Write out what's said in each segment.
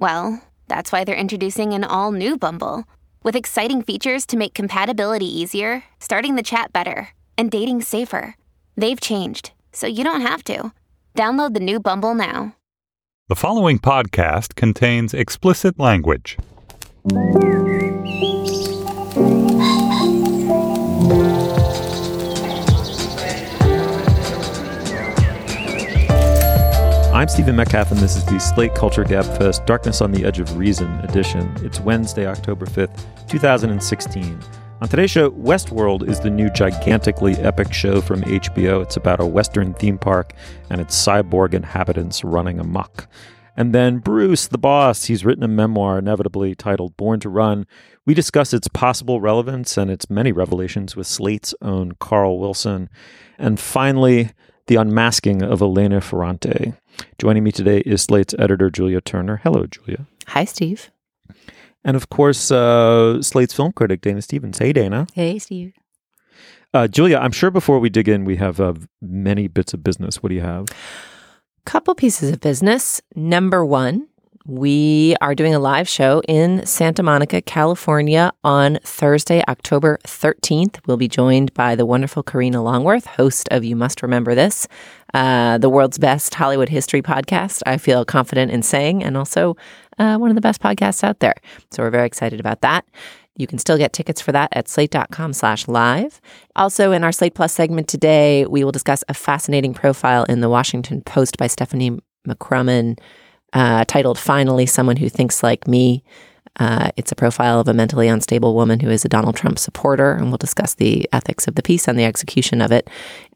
well, that's why they're introducing an all new Bumble with exciting features to make compatibility easier, starting the chat better, and dating safer. They've changed, so you don't have to. Download the new Bumble now. The following podcast contains explicit language. I'm Stephen Metcalf, and this is the Slate Culture Gabfest Darkness on the Edge of Reason edition. It's Wednesday, October 5th, 2016. On today's show, Westworld is the new gigantically epic show from HBO. It's about a Western theme park and its cyborg inhabitants running amok. And then Bruce, the boss, he's written a memoir inevitably titled Born to Run. We discuss its possible relevance and its many revelations with Slate's own Carl Wilson. And finally, the unmasking of Elena Ferrante. Joining me today is Slate's editor, Julia Turner. Hello, Julia. Hi, Steve. And of course, uh, Slate's film critic, Dana Stevens. Hey, Dana. Hey, Steve. Uh, Julia, I'm sure before we dig in, we have uh, many bits of business. What do you have? Couple pieces of business. Number one, we are doing a live show in Santa Monica, California on Thursday, October 13th. We'll be joined by the wonderful Karina Longworth, host of You Must Remember This, uh, the world's best Hollywood history podcast, I feel confident in saying, and also uh, one of the best podcasts out there. So we're very excited about that. You can still get tickets for that at slate.com slash live. Also, in our Slate Plus segment today, we will discuss a fascinating profile in the Washington Post by Stephanie McCrummen uh, titled Finally Someone Who Thinks Like Me. Uh, it's a profile of a mentally unstable woman who is a Donald Trump supporter, and we'll discuss the ethics of the piece and the execution of it.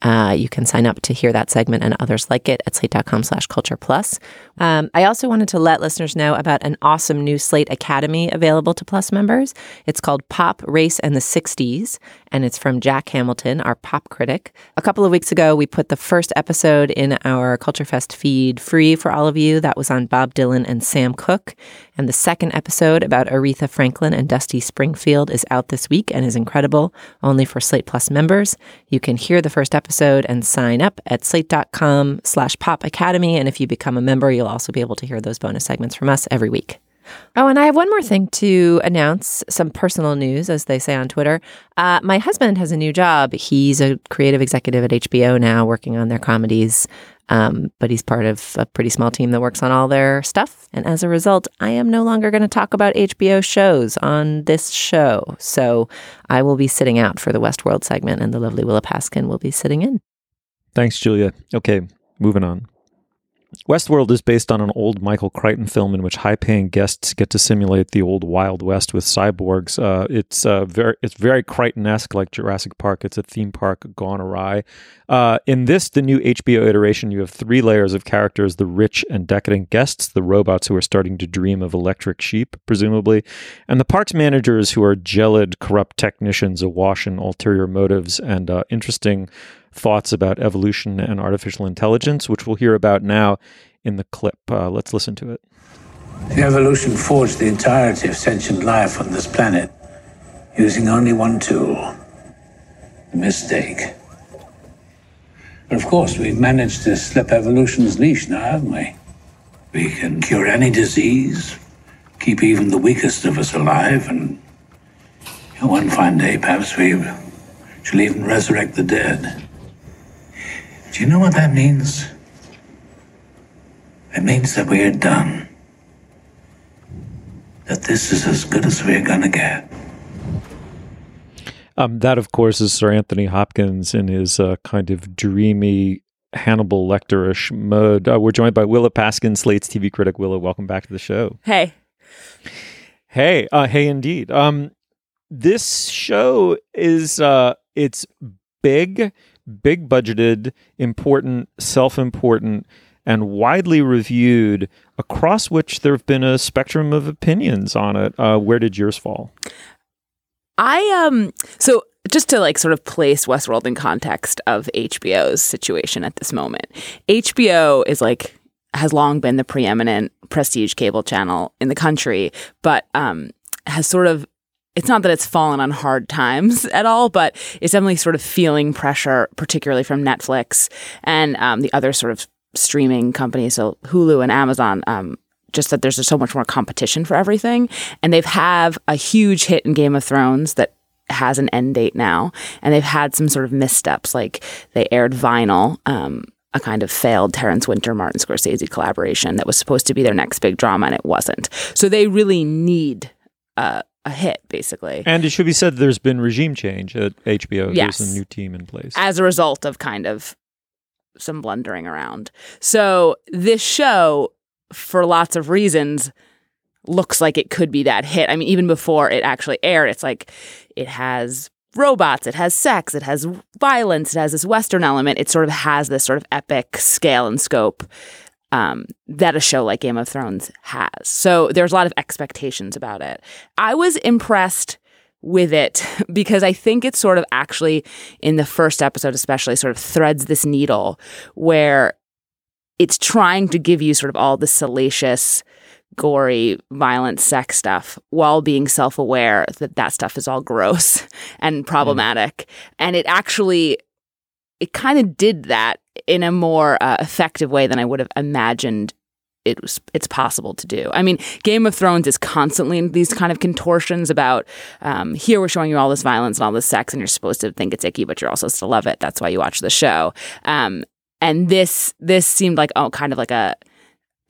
Uh, you can sign up to hear that segment and others like it at slate.com slash culture plus. Um, I also wanted to let listeners know about an awesome new Slate Academy available to Plus members. It's called Pop, Race, and the 60s, and it's from Jack Hamilton, our pop critic. A couple of weeks ago, we put the first episode in our Culture Fest feed free for all of you. That was on Bob Dylan and Sam Cooke. And the second episode about Aretha Franklin and Dusty Springfield is out this week and is incredible, only for Slate Plus members. You can hear the first episode and sign up at slate.com slash pop academy. And if you become a member, you'll also be able to hear those bonus segments from us every week. Oh, and I have one more thing to announce some personal news, as they say on Twitter. Uh, my husband has a new job. He's a creative executive at HBO now, working on their comedies. Um, but he's part of a pretty small team that works on all their stuff. And as a result, I am no longer going to talk about HBO shows on this show. So I will be sitting out for the Westworld segment, and the lovely Willa Paskin will be sitting in. Thanks, Julia. Okay, moving on. Westworld is based on an old Michael Crichton film in which high-paying guests get to simulate the old Wild West with cyborgs. Uh, it's uh, very it's very Crichton-esque, like Jurassic Park. It's a theme park gone awry. Uh, in this, the new HBO iteration, you have three layers of characters: the rich and decadent guests, the robots who are starting to dream of electric sheep, presumably, and the parks managers who are gelid, corrupt technicians awash in ulterior motives and uh, interesting thoughts about evolution and artificial intelligence, which we'll hear about now in the clip. Uh, let's listen to it. Evolution forged the entirety of sentient life on this planet using only one tool the mistake. But of course, we've managed to slip evolution's leash now, haven't we? We can cure any disease, keep even the weakest of us alive, and one fine day, perhaps we shall even resurrect the dead. Do you know what that means? It means that we are done. that this is as good as we're gonna get. Um, that, of course, is Sir Anthony Hopkins in his uh, kind of dreamy Hannibal Lecterish mode. Uh, we're joined by Willa Paskin, Slate's TV critic. Willa, welcome back to the show. Hey. Hey, uh, hey, indeed. Um, this show is uh, it's big, big budgeted, important, self-important, and widely reviewed. Across which there have been a spectrum of opinions on it. Uh, where did yours fall? I um so just to like sort of place Westworld in context of HBO's situation at this moment. HBO is like has long been the preeminent prestige cable channel in the country, but um has sort of it's not that it's fallen on hard times at all, but it's definitely sort of feeling pressure, particularly from Netflix and um, the other sort of streaming companies, so Hulu and Amazon, um, just that there's just so much more competition for everything. And they've have a huge hit in Game of Thrones that has an end date now, and they've had some sort of missteps, like they aired Vinyl. Um, a kind of failed Terrence Winter Martin Scorsese collaboration that was supposed to be their next big drama and it wasn't. So they really need uh, a hit, basically. And it should be said there's been regime change at HBO. Yes. There's a new team in place. as a result of kind of some blundering around. So this show, for lots of reasons, looks like it could be that hit. I mean, even before it actually aired, it's like it has robots, it has sex, it has violence, it has this Western element. It sort of has this sort of epic scale and scope um, that a show like Game of Thrones has. So there's a lot of expectations about it. I was impressed with it because I think it's sort of actually in the first episode, especially, sort of threads this needle where it's trying to give you sort of all the salacious, gory, violent sex stuff while being self aware that that stuff is all gross and problematic. And it actually, it kind of did that in a more uh, effective way than I would have imagined it was it's possible to do. I mean, Game of Thrones is constantly in these kind of contortions about um, here we're showing you all this violence and all this sex, and you're supposed to think it's icky, but you're also supposed to love it. That's why you watch the show. Um, and this this seemed like oh, kind of like a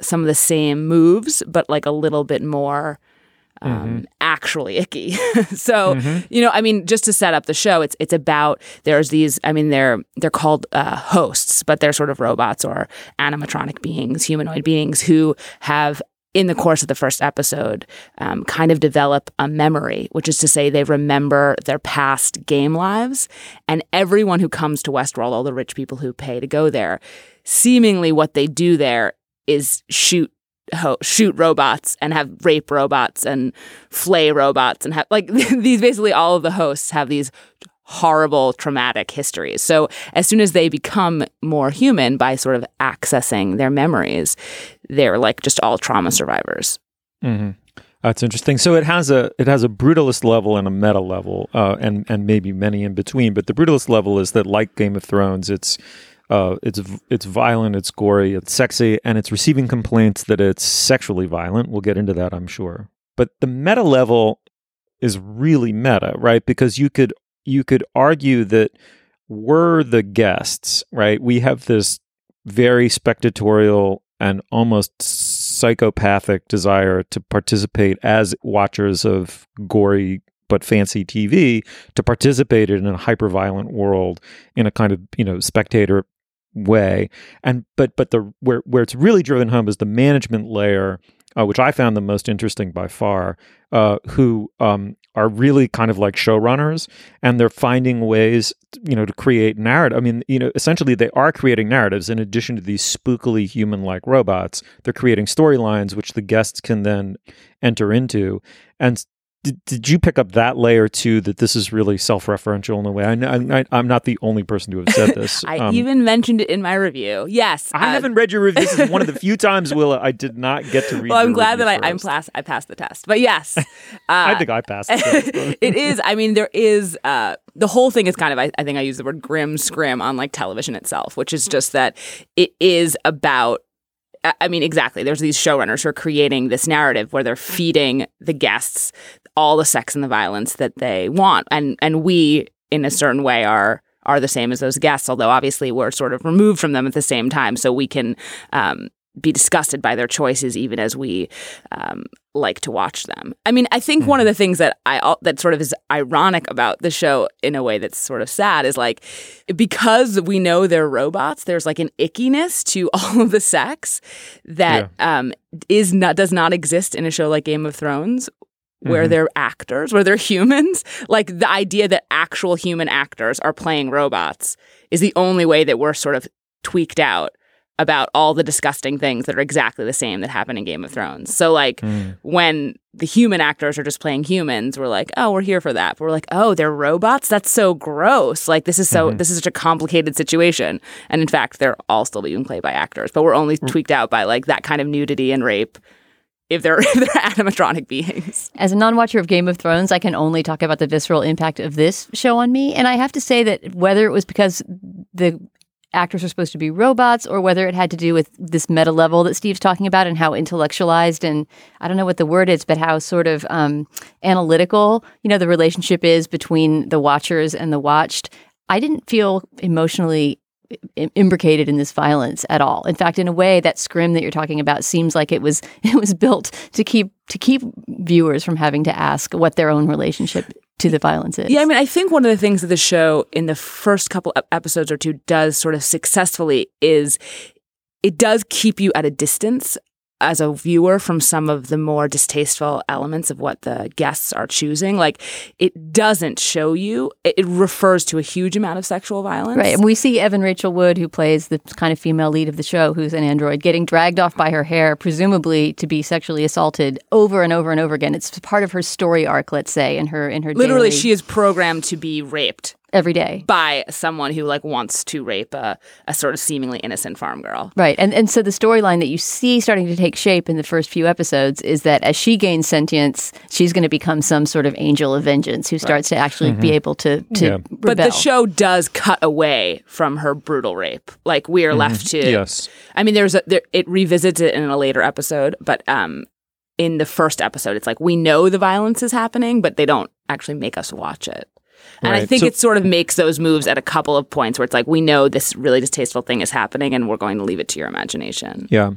some of the same moves, but like a little bit more um, actually icky. so you know, I mean, just to set up the show, it's it's about there's these. I mean, they're they're called uh, hosts, but they're sort of robots or animatronic beings, humanoid beings who have. In the course of the first episode, um, kind of develop a memory, which is to say, they remember their past game lives. And everyone who comes to Westworld, all the rich people who pay to go there, seemingly what they do there is shoot ho- shoot robots and have rape robots and flay robots and have like these basically all of the hosts have these horrible traumatic histories. So as soon as they become more human by sort of accessing their memories, they're like just all trauma survivors. Mm-hmm. That's interesting. So it has a it has a brutalist level and a meta level, uh, and and maybe many in between. But the brutalist level is that, like Game of Thrones, it's uh, it's it's violent, it's gory, it's sexy, and it's receiving complaints that it's sexually violent. We'll get into that, I'm sure. But the meta level is really meta, right? Because you could you could argue that we're the guests, right? We have this very spectatorial and almost psychopathic desire to participate as watchers of gory but fancy TV to participate in a hyper violent world in a kind of you know spectator way. And but but the where where it's really driven home is the management layer uh, which I found the most interesting by far uh, who um, are really kind of like showrunners and they're finding ways you know to create narrative. I mean you know essentially they are creating narratives in addition to these spookily human like robots. They're creating storylines which the guests can then enter into. And did, did you pick up that layer too? That this is really self-referential in a way. I, I, I'm not the only person to have said this. I Um, even mentioned it in my review. Yes, I uh, haven't read your review. This is one of the few times, Willa, I did not get to read. Well, I'm glad that I, I'm pass, I passed the test. But yes, uh, I think I passed. the test. it is. I mean, there is uh, the whole thing is kind of. I, I think I use the word grim scrim on like television itself, which is just that it is about. I- mean, exactly. There's these showrunners who are creating this narrative where they're feeding the guests all the sex and the violence that they want, and and we, in a certain way, are are the same as those guests. Although obviously we're sort of removed from them at the same time, so we can um, be disgusted by their choices, even as we um, like to watch them. I mean, I think one of the things that I that sort of is ironic about the show in a way that's sort of sad is like because we know they're robots, there's like an ickiness to all of the sex that um, is not does not exist in a show like Game of Thrones. Where they're actors, where they're humans. Like the idea that actual human actors are playing robots is the only way that we're sort of tweaked out about all the disgusting things that are exactly the same that happen in Game of Thrones. So like hmm. when the human actors are just playing humans, we're like, oh, we're here for that. But we're like, oh, they're robots. That's so gross. Like this is so hmm. this is such a complicated situation. And in fact, they're all still being played by actors, but we're only hmm. tweaked out by like that kind of nudity and rape. If they're if they're animatronic beings, As a non-watcher of Game of Thrones, I can only talk about the visceral impact of this show on me, and I have to say that whether it was because the actors are supposed to be robots or whether it had to do with this meta level that Steve's talking about and how intellectualized and I don't know what the word is, but how sort of um, analytical, you know, the relationship is between the watchers and the watched. I didn't feel emotionally imbricated in this violence at all. In fact, in a way, that scrim that you're talking about seems like it was it was built to keep to keep viewers from having to ask what their own relationship to the violence is. Yeah, I mean, I think one of the things that the show in the first couple ep- episodes or two does sort of successfully is it does keep you at a distance as a viewer from some of the more distasteful elements of what the guests are choosing. Like, it doesn't show you, it, refers to a huge amount of sexual violence. Right. And we see Evan Rachel Wood, who plays the kind of female lead of the show, who's an android, getting dragged off by her hair, presumably to be sexually assaulted over and over and over again. It's part of her story arc, let's say, in her in her Literally, daily- she is programmed to be raped every day. by someone who like wants to rape a, a sort of seemingly innocent farm girl. Right. And and so the storyline that you see starting to take shape in the first few episodes is that as she gains sentience, she's going to become some sort of angel of vengeance who starts to actually be able to to Yeah. rebel. But the show does cut away from her brutal rape. Like we are left to Yes. I mean, there's a there, it revisits it in a later episode, but um, in the first episode, it's like we know the violence is happening, but they don't actually make us watch it. And I think So- it sort of makes those moves at a couple of points where it's like we know this really distasteful thing is happening, and we're going to leave it to your imagination. Yeah.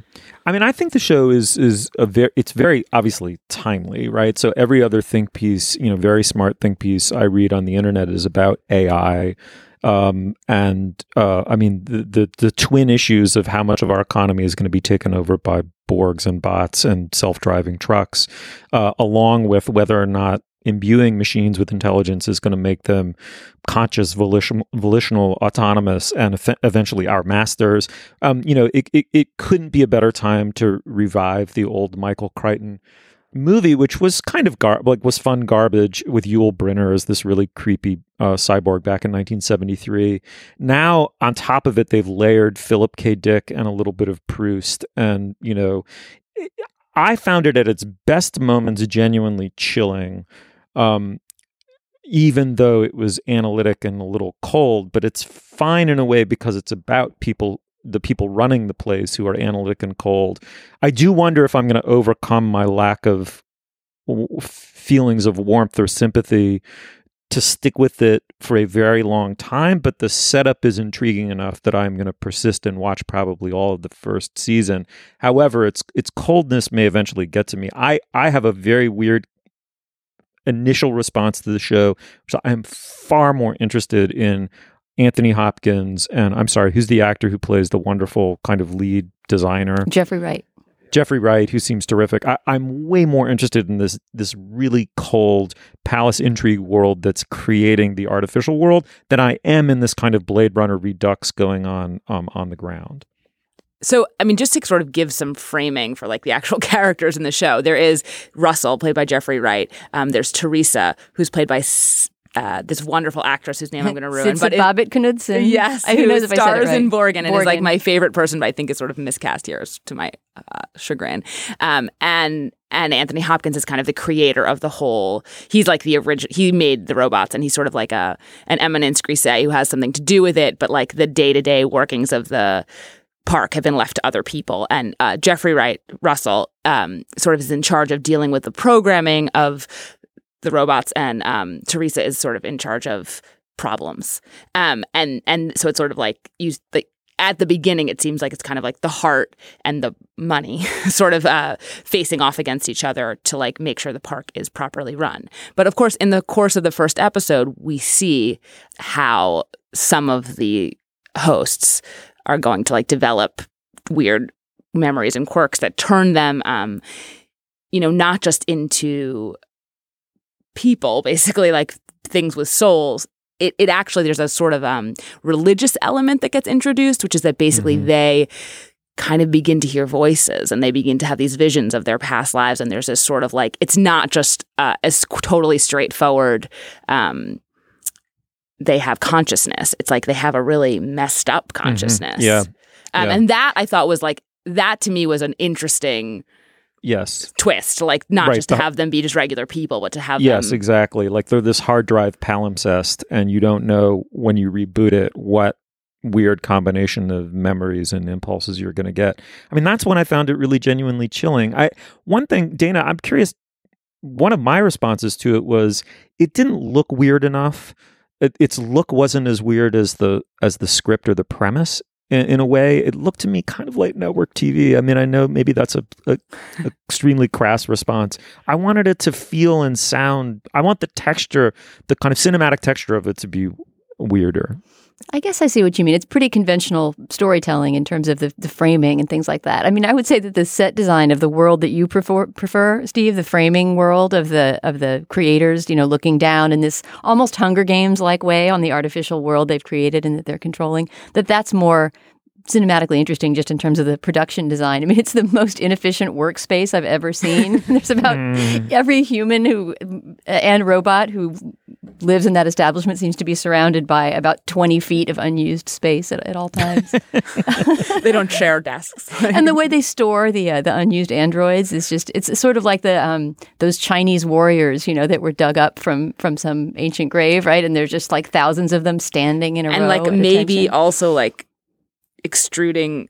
I mean, I think the show is is a very it's very obviously timely, right? So every other think piece, you know, very smart think piece I read on the internet is about AI. Um, and uh, I mean the, the the twin issues of how much of our economy is going to be taken over by Borgs and bots and self driving trucks, uh, along with whether or not imbuing machines with intelligence is going to make them conscious, volition, volitional, autonomous, and eventually our masters. Um, you know, it, it, it couldn't be a better time to revive the old Michael Crichton movie, which was kind of gar- like was fun garbage with Yul Brynner as this really creepy uh, cyborg back in 1973. Now, on top of it, they've layered Philip K. Dick and a little bit of Proust, and you know. I found it at its best moments genuinely chilling. Um, even though it was analytic and a little cold, but it's fine in a way because it's about people, the people running the place who are analytic and cold. I do wonder if I'm going to overcome my lack of w- feelings of warmth or sympathy to stick with it for a very long time, but the setup is intriguing enough that I'm going to persist and watch probably all of the first season. However, its its coldness may eventually get to me. I I have a very weird initial response to the show, so I'm far more interested in Anthony Hopkins and I'm sorry, who's the actor who plays the wonderful kind of lead designer? Jeffrey Wright. Jeffrey Wright, who seems terrific. I, I'm way more interested in this this really cold palace intrigue world that's creating the artificial world than I am in this kind of Blade Runner redux going on um, on the ground. So, I mean, just to sort of give some framing for like the actual characters in the show, there is Russell, played by Jeffrey Wright. Um, there's Teresa, who's played by s- uh, this wonderful actress whose name I'm going to ruin. But it- Babett Knudsen. Yes, I- who knows if I said it stars right. in Borgen and is like my favorite person, but I think is sort of miscast here to my uh, chagrin. Um, and and Anthony Hopkins is kind of the creator of the whole. He's like the original. He made the robots, and he's sort of like a an eminence grise who has something to do with it, but like the day to day workings of the park have been left to other people. And uh, Jeffrey Wright Russell um, sort of is in charge of dealing with the programming of the robots, and um, Teresa is sort of in charge of problems. Um, and and so it's sort of like you like at the beginning, it seems like it's kind of like the heart and the money sort of uh, facing off against each other to like make sure the park is properly run. But of course, in the course of the first episode, we see how some of the hosts are going to like develop weird memories and quirks that turn them, um, you know, not just into people, basically like things with souls. It, it actually there's a sort of um, religious element that gets introduced, which is that basically Mhm. they kind of begin to hear voices and they begin to have these visions of their past lives and there's this sort of like it's not just uh, as totally straightforward um, they have consciousness it's like they have a really messed up consciousness Mm-hmm. Yeah. um, Yeah. and that i thought was like that to me was an interesting Yes. twist like not Right, just to have them be just regular people but to have Yes, them exactly. Like they're this hard drive palimpsest, and you don't know when you reboot it what weird combination of memories and impulses you're going to get. I mean, that's when I found it really genuinely chilling. I one thing, Dana, I'm curious. One of my responses to it was it didn't look weird enough. It, its look wasn't as weird as the as the script or the premise. In, in a way, it looked to me kind of like network TV. I mean, I know maybe that's a, a extremely crass response. I wanted it to feel and sound. I want the texture, the kind of cinematic texture of it to be weirder. I guess I see what you mean. It's pretty conventional storytelling in terms of the, the framing and things like that. I mean, I would say that the set design of the world that you prefer, prefer, Steve, the framing world of the of the creators, you know, looking down in this almost Hunger Games like way on the artificial world they've created and that they're controlling, that that's more cinematically interesting just in terms of the production design. I mean, it's the most inefficient workspace I've ever seen. There's about every human who and robot who lives in that establishment seems to be surrounded by about 20 feet of unused space at, at all times. they don't share desks and the way they store the uh, the unused androids is just it's sort of like the um, those Chinese warriors, you know, that were dug up from from some ancient grave, right? And there's just like thousands of them standing in a row. and like maybe attention. also like extruding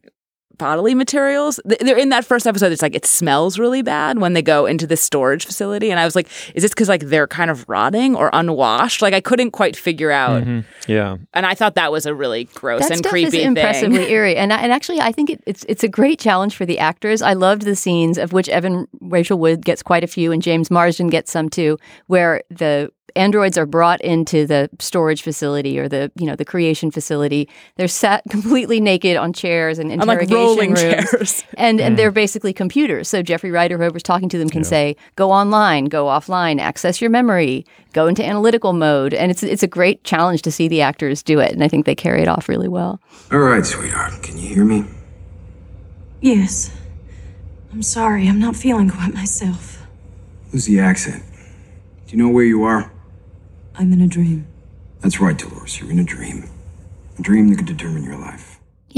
bodily materials. They're in that first episode. It's like it smells really bad when they go into this storage facility, and I was like, is this because like they're kind of rotting or unwashed? Like I couldn't quite figure out, mm-hmm. Yeah. and I thought that was a really gross that and stuff creepy is thing. impressively eerie, and and actually, I think it, it's it's a great challenge for the actors. I loved the scenes of which Evan Rachel Wood gets quite a few, and James Marsden gets some too, where the androids are brought into the storage facility or the you know the creation facility. They're sat completely naked on chairs and On like interrogation rolling rooms, chairs. and and hmm. they're basically computers. So Jeffrey Wright or whoever's talking to them can say, "Go online, go offline, access your memory, go into analytical mode," and it's it's a great challenge to see the actors do it, and I think they carry it off really well. All right, sweetheart. Can you hear me? Yes. I'm sorry, I'm not feeling quite myself. Lose the accent. Do you know where you are? I'm in a dream. That's right, Dolores. You're in a dream. A dream that could determine your life.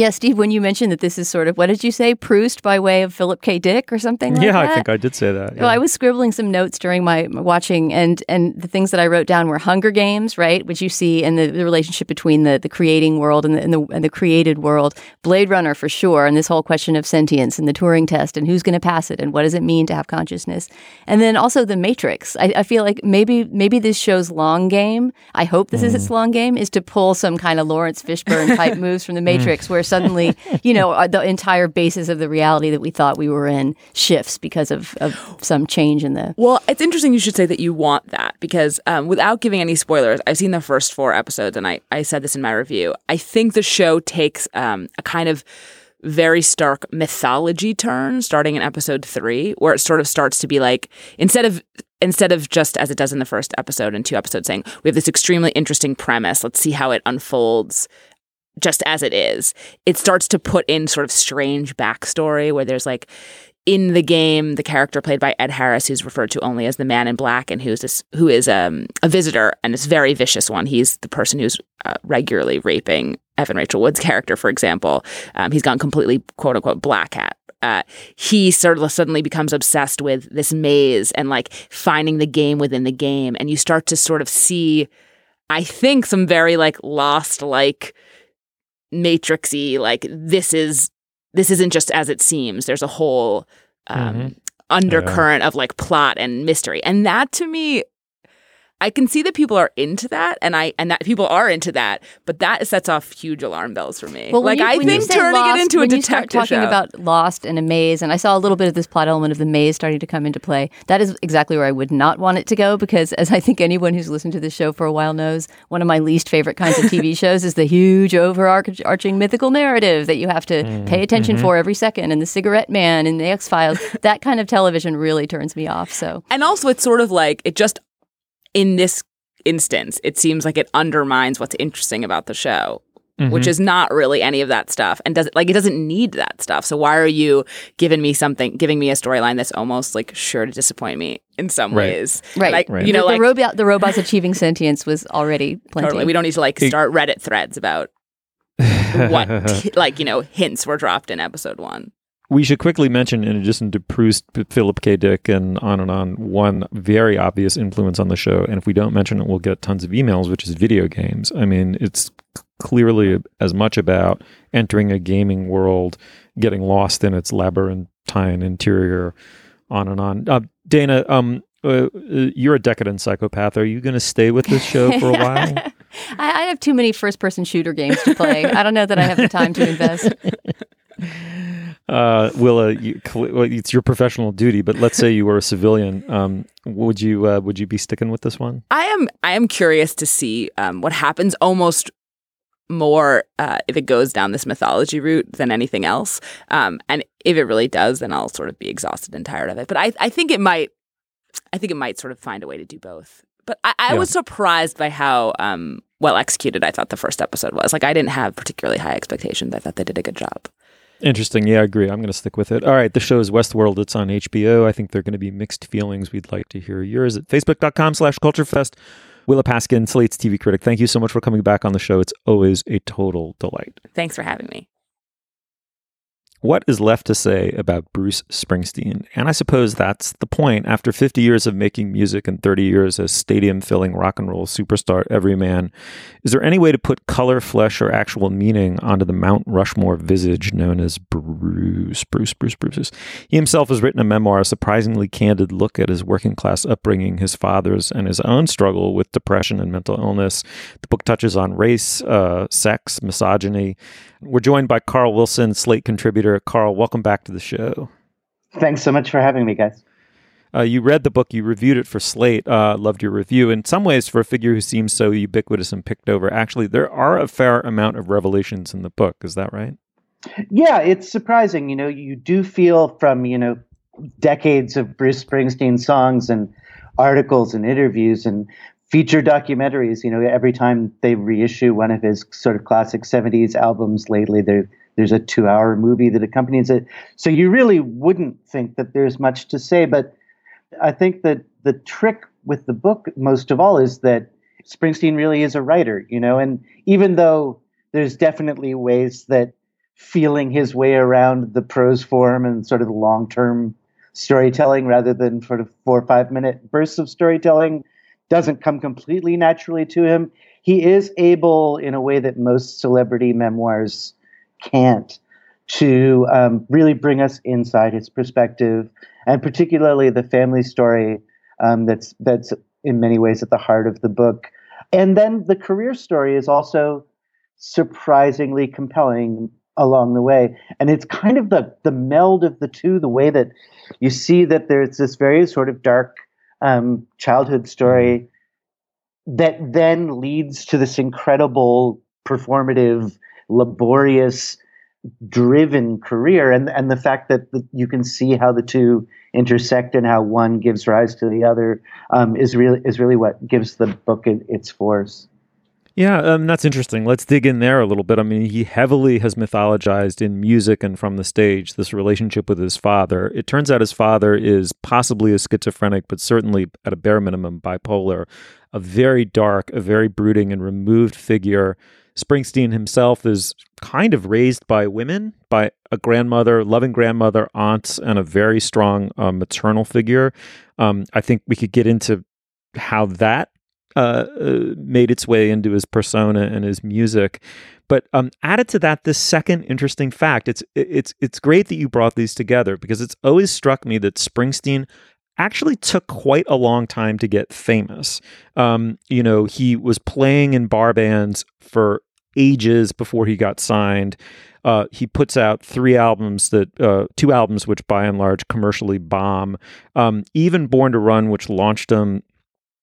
Yeah, Steve, when you mentioned that this is sort of what did you say, Proust by way of Philip K. Dick or something like yeah, that? I think I did say that. Well, I was scribbling some notes during my my watching, and and the things that I wrote down were Hunger Games, right, which you see, and the, the relationship between the, the creating world and the, and the and the created world. Blade Runner for sure, and this whole question of sentience and the Turing test and who's going to pass it and what does it mean to have consciousness, and then also the Matrix. I, I feel like maybe maybe this show's long game. I hope this is mm. its long game is to pull some kind of Laurence Fishburne type moves from the Matrix, where suddenly you know uh, the entire basis of the reality that we thought we were in shifts because of, of some change in the Well, it's interesting you should say that you want that because um, without giving any spoilers, I've seen the first four episodes and I, I said this in my review. I think the show takes um, a kind of very stark mythology turn starting in episode three, where it sort of starts to be like instead of instead of just as it does in the first episode and two episodes saying we have this extremely interesting premise, let's see how it unfolds just as it is, it starts to put in sort of strange backstory where there's like in the game the character played by Ed Harris, who's referred to only as the Man in Black, and who's this who is um, a visitor and a very vicious one. He's the person who's uh, regularly raping Evan Rachel Wood's character, for example. Um, he's gone completely quote unquote black hat. Uh, he sort of suddenly becomes obsessed with this maze and like finding the game within the game, and you start to sort of see, I think, some very like lost like matrixy like this is this isn't just as it seems. There's a whole um, undercurrent of like plot and mystery. And that to me I can see that people are into that, and I and that people are into that, but that sets off huge alarm bells for me. Well, when like you- I think turning Lost, it into a when you start detective talking show. about Lost and a maze, and I saw a little bit of this plot element of the maze starting to come into play. That is exactly where I would not want it to go because, as I think anyone who's listened to this show for a while knows, one of my least favorite kinds of TV shows is the huge overarching mythical narrative that you have to Mm, pay attention mm-hmm. for every second, and the Cigarette Man and the X Files. that kind of television really turns me off. So And also, it's sort of like it just in this instance, it seems like it undermines what's interesting about the show, which Mhm. is not really any of that stuff, and does it like it doesn't need that stuff. So why are you giving me something, giving me a storyline that's almost like sure to disappoint me in some Right. ways? right, like Right. you know, the, like the robot, the robots achieving sentience was already plenty. totally. We don't need to like start Reddit threads about what like you know hints were dropped in episode one. We should quickly mention, in addition to Proust, Philip K. Dick, and on and on, one very obvious influence on the show. And if we don't mention it, we'll get tons of emails, which is video games. I mean, it's clearly as much about entering a gaming world, getting lost in its labyrinthine interior, on and on. Uh, Dana, um, uh, uh, you're a decadent psychopath. Are you going to stay with this show for a while? I, I have too many first-person shooter games to play. I don't know that I have the time to invest. uh, Willa, you, well, it's your professional duty, but let's say you were a civilian. Um, would you uh, would you be sticking with this one? I am I am curious to see um, what happens almost more uh, if it goes down this mythology route than anything else. Um, and if it really does, then I'll sort of be exhausted and tired of it. But I, I think it might I think it might sort of find a way to do both. But I, I Yeah. was surprised by how um, well executed I thought the first episode was. Like I didn't have particularly high expectations. I thought they did a good job. Interesting. Yeah, I agree. I'm going to stick with it. All right. The show is Westworld. It's on HBO. I think they're going to be mixed feelings. We'd like to hear yours at facebook.com slash culturefest. Willa Paskin, Slate's TV critic. Thank you so much for coming back on the show. It's always a total delight. Thanks for having me. What is left to say about Bruce Springsteen? And I suppose that's the point. After 50 years of making music and 30 years as stadium filling rock and roll superstar everyman, is there any way to put color, flesh, or actual meaning onto the Mount Rushmore visage known as Bruce? Bruce, Bruce, Bruce. He himself has written a memoir, a surprisingly candid look at his working class upbringing, his father's, and his own struggle with depression and mental illness. The book touches on race, uh, sex, misogyny. We're joined by Carl Wilson, Slate contributor. Carl, welcome back to the show. Thanks so much for having me, guys. Uh, you read the book, you reviewed it for Slate. Uh, loved your review. In some ways, for a figure who seems so ubiquitous and picked over, actually, there are a fair amount of revelations in the book. Is that right? Yeah, it's surprising. You know, you do feel from, you know, decades of Bruce Springsteen songs and articles and interviews and feature documentaries, you know, every time they reissue one of his sort of classic 70s albums lately, there there's a 2-hour movie that accompanies it. So you really wouldn't think that there's much to say, but I think that the trick with the book most of all is that Springsteen really is a writer, you know, and even though there's definitely ways that feeling his way around the prose form and sort of the long term storytelling rather than sort of four or five minute bursts of storytelling doesn't come completely naturally to him. He is able, in a way that most celebrity memoirs can't, to um, really bring us inside his perspective, and particularly the family story um, that's that's in many ways at the heart of the book. And then the career story is also surprisingly compelling along the way. And it's kind of the the meld of the two, the way that you see that there's this very sort of dark um, childhood story that then leads to this incredible performative, laborious, driven career, and and the fact that the, you can see how the two intersect and how one gives rise to the other um, is really is really what gives the book it, its force. Yeah, um, that's interesting. Let's dig in there a little bit. I mean, he heavily has mythologized in music and from the stage this relationship with his father. It turns out his father is possibly a schizophrenic, but certainly at a bare minimum bipolar, a very dark, a very brooding and removed figure. Springsteen himself is kind of raised by women, by a grandmother, loving grandmother, aunts, and a very strong uh, maternal figure. Um, I think we could get into how that uh, uh, made its way into his persona and his music. But um, added to that, this second interesting fact. It's it's it's great that you brought these together because it's always struck me that Springsteen actually took quite a long time to get famous. Um, you know, he was playing in bar bands for ages before he got signed. Uh, he puts out three albums that uh, two albums which by and large commercially bomb. Um, even Born to Run, which launched him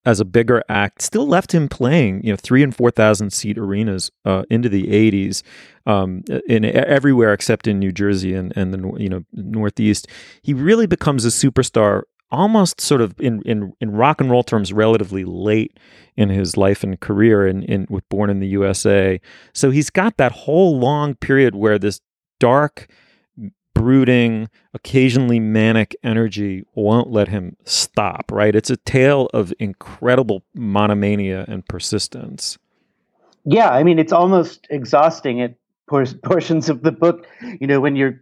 as a bigger act, still left him playing you know three and four thousand seat arenas uh, into the eighties, um, in everywhere except in New Jersey and and the you know Northeast. He really becomes a superstar almost sort of in, in, in rock and roll terms relatively late in his life and career in, in with Born in the USA. So he's got that whole long period where this dark, brooding, occasionally manic energy won't let him stop, right? It's a tale of incredible monomania and persistence. Yeah, I mean, it's almost exhausting at portions of the book. You know, when you're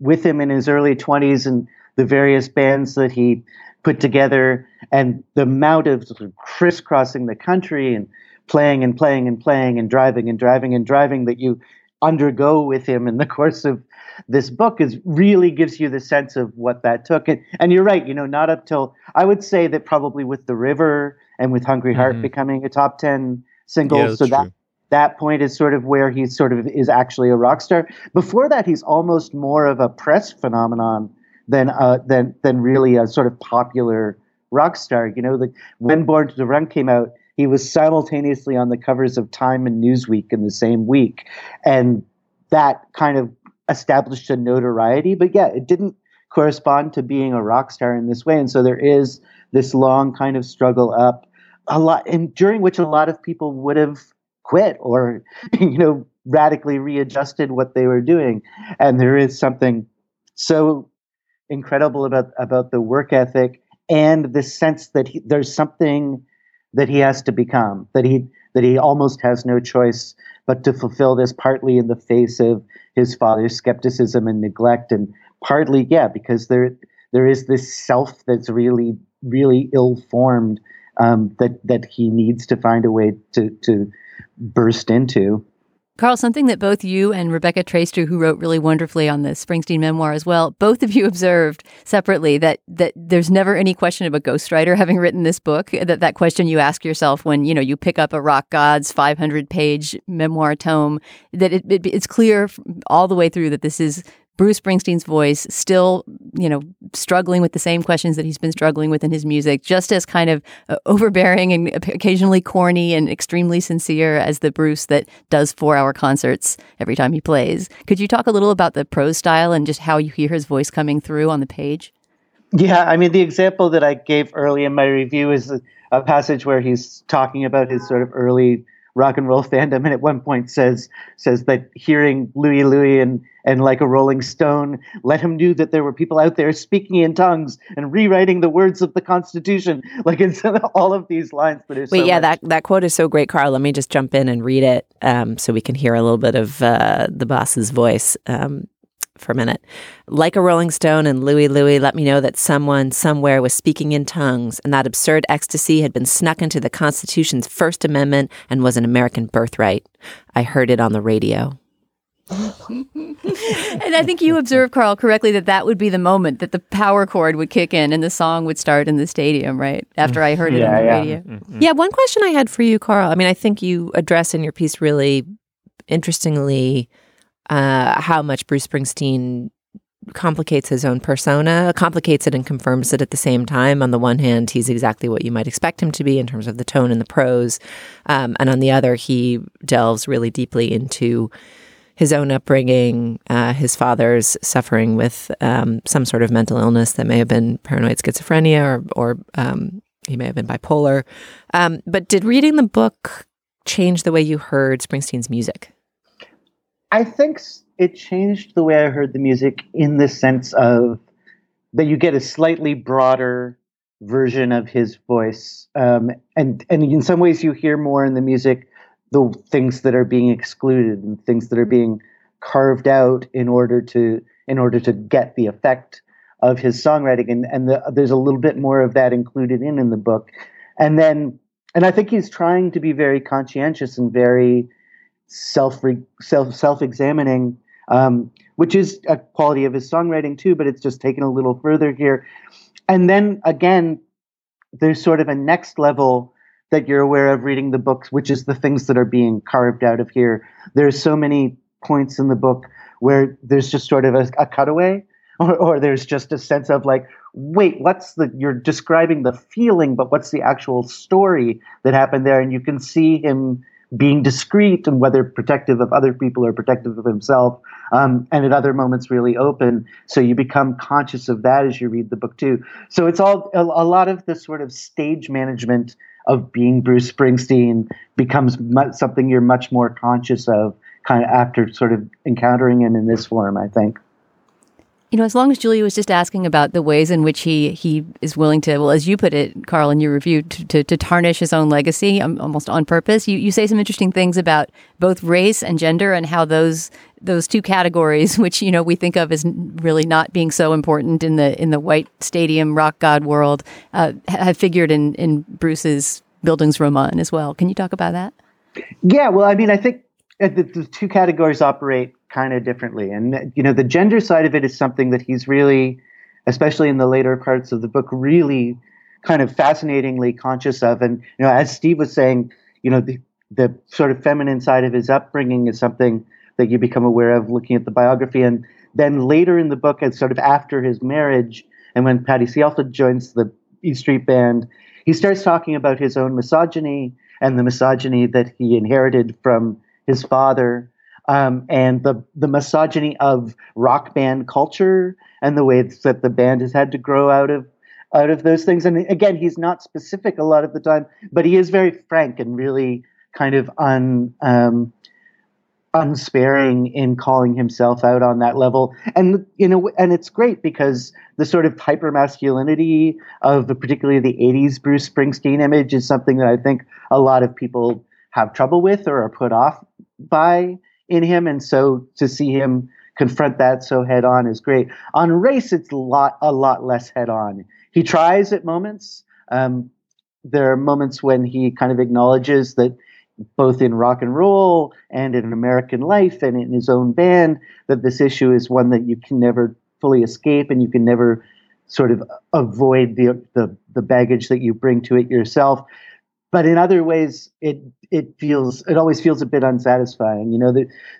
with him in his early 20s and the various bands that he put together and the amount of, of crisscrossing the country and playing and playing and playing and driving and driving and driving that you undergo with him in the course of this book is really gives you the sense of what that took and, and you're right you know not up till i would say that probably with the river and with hungry heart mm-hmm. becoming a top 10 single yeah, so true. that that point is sort of where he sort of is actually a rock star before that he's almost more of a press phenomenon than uh, than than really a sort of popular rock star. You know, the, when Born to Run came out, he was simultaneously on the covers of Time and Newsweek in the same week, and that kind of established a notoriety. But yeah, it didn't correspond to being a rock star in this way, and so there is this long kind of struggle up a lot, and during which a lot of people would have quit or you know radically readjusted what they were doing, and there is something so incredible about about the work ethic and the sense that he, there's something that he has to become that he that he almost has no choice but to fulfill this partly in the face of his father's skepticism and neglect and partly yeah because there there is this self that's really really ill formed um, that that he needs to find a way to to burst into Carl, something that both you and Rebecca Traister, who wrote really wonderfully on the Springsteen memoir as well, both of you observed separately that that there's never any question of a ghostwriter having written this book. That that question you ask yourself when you know you pick up a Rock Gods 500 page memoir tome, that it, it, it's clear all the way through that this is Bruce Springsteen's voice, still, you know, struggling with the same questions that he's been struggling with in his music, just as kind of uh, overbearing and occasionally corny and extremely sincere as the Bruce that does four hour concerts every time he plays. Could you talk a little about the prose style and just how you hear his voice coming through on the page? Yeah, I mean, the example that I gave early in my review is a, a passage where he's talking about his sort of early rock and roll fandom, and at one point says says that hearing Louie Louie and and like a Rolling Stone let him know that there were people out there speaking in tongues and rewriting the words of the Constitution. Like it's all of these lines that is. Wait, so yeah, much- that that quote is so great, Carl. Let me just jump in and read it um, so we can hear a little bit of uh, the boss's voice. Um, for a minute. Like a Rolling Stone and Louie Louie let me know that someone somewhere was speaking in tongues and that absurd ecstasy had been snuck into the Constitution's First Amendment and was an American birthright. I heard it on the radio. and I think you observed, Carl, correctly that that would be the moment that the power chord would kick in and the song would start in the stadium, right? After I heard it Yeah, on the yeah. radio. Mm-hmm. Yeah, one question I had for you, Carl. I mean, I think you address in your piece really interestingly uh, how much Bruce Springsteen complicates his own persona, complicates it and confirms it at the same time. On the one hand, he's exactly what you might expect him to be in terms of the tone and the prose. Um, and on the other, he delves really deeply into his own upbringing, uh, his father's suffering with um, some sort of mental illness that may have been paranoid schizophrenia or, or um, he may have been bipolar. Um, but did reading the book change the way you heard Springsteen's music? I think it changed the way I heard the music in the sense of that you get a slightly broader version of his voice, um, and and in some ways you hear more in the music the things that are being excluded and things that are being carved out in order to in order to get the effect of his songwriting, and and the, there's a little bit more of that included in in the book, and then and I think he's trying to be very conscientious and very self self self examining, um, which is a quality of his songwriting too. But it's just taken a little further here. and then again, there's sort of a next level that you're aware of reading the books, which is the things that are being carved out of here. There's so many points in the book where there's just sort of a, a cutaway, or, or there's just a sense of like, wait, what's the, you're describing the feeling, but what's the actual story that happened there? And you can see him being discreet and whether protective of other people or protective of himself, um, and at other moments really open. So you become conscious of that as you read the book too. So it's all a, a lot of the sort of stage management of being Bruce Springsteen becomes mu- something you're much more conscious of kind of after sort of encountering him in this form, I think. You know, as long as Julia was just asking about the ways in which he he is willing to, well, as you put it, Carl, in your review, to, to, to tarnish his own legacy um, almost on purpose. You you say some interesting things about both race and gender and how those those two categories, which you know we think of as really not being so important in the in the white stadium rock god world, uh, have figured in in Bruce's Bildungsroman as well. Can you talk about that? Yeah, well, I mean, I think Uh, the, the two categories operate kind of differently. And, you know, the gender side of it is something that he's really, especially in the later parts of the book, really kind of fascinatingly conscious of. And, you know, as Steve was saying, you know, the, the sort of feminine side of his upbringing is something that you become aware of looking at the biography. And then later in the book, and sort of after his marriage, and when Patti Scialfa joins the E Street Band, he starts talking about his own misogyny and the misogyny that he inherited from his father um, and the the misogyny of rock band culture and the way that the band has had to grow out of out of those things. And again, he's not specific a lot of the time, but he is very frank and really kind of un um, unsparing in calling himself out on that level. And you know, and it's great because the sort of hyper masculinity of the, particularly the '80s Bruce Springsteen image is something that I think a lot of people have trouble with or are put off by in him, and so to see him confront that so head on is great. On race, it's a lot a lot less head on. He tries at moments. Um, there are moments when he kind of acknowledges that both in rock and roll and in American life and in his own band that this issue is one that you can never fully escape and you can never sort of avoid the the, the baggage that you bring to it yourself but in other ways it it feels it always feels a bit unsatisfying you know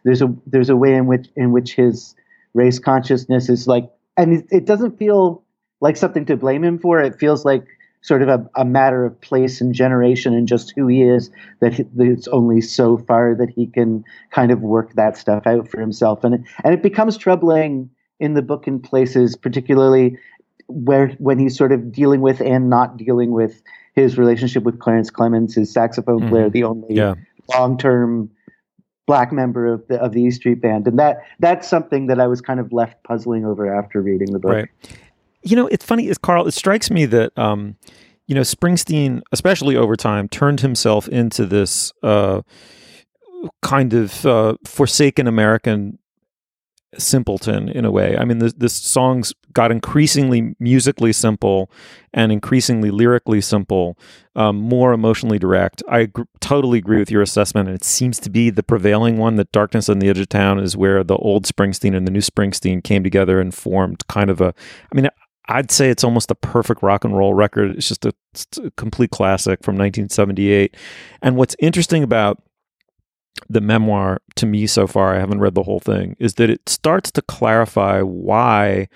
there's a there's a way in which in which his race consciousness is like and it, it doesn't feel like something to blame him for. It feels like sort of a, a matter of place and generation and just who he is that, he, that it's only so far that he can kind of work that stuff out for himself. And and it becomes troubling in the book in places particularly where when he's sort of dealing with and not dealing with his relationship with Clarence Clemons, his saxophone mm-hmm. player, the only yeah. long-term black member of the of the E Street Band, and that that's something that I was kind of left puzzling over after reading the book. Right. You know, it's funny, is Carl. It strikes me that um, you know Springsteen, especially over time, turned himself into this uh, kind of uh, forsaken American simpleton in a way. I mean, this, this song's got increasingly musically simple and increasingly lyrically simple, um, more emotionally direct. I gr- totally agree with your assessment, and it seems to be the prevailing one that "Darkness on the Edge of Town" is where the old Springsteen and the new Springsteen came together and formed kind of a. I mean. I'd say it's almost a perfect rock and roll record. It's just a, it's a complete classic from 1978. And what's interesting about the memoir to me so far, I haven't read the whole thing, is that it starts to clarify why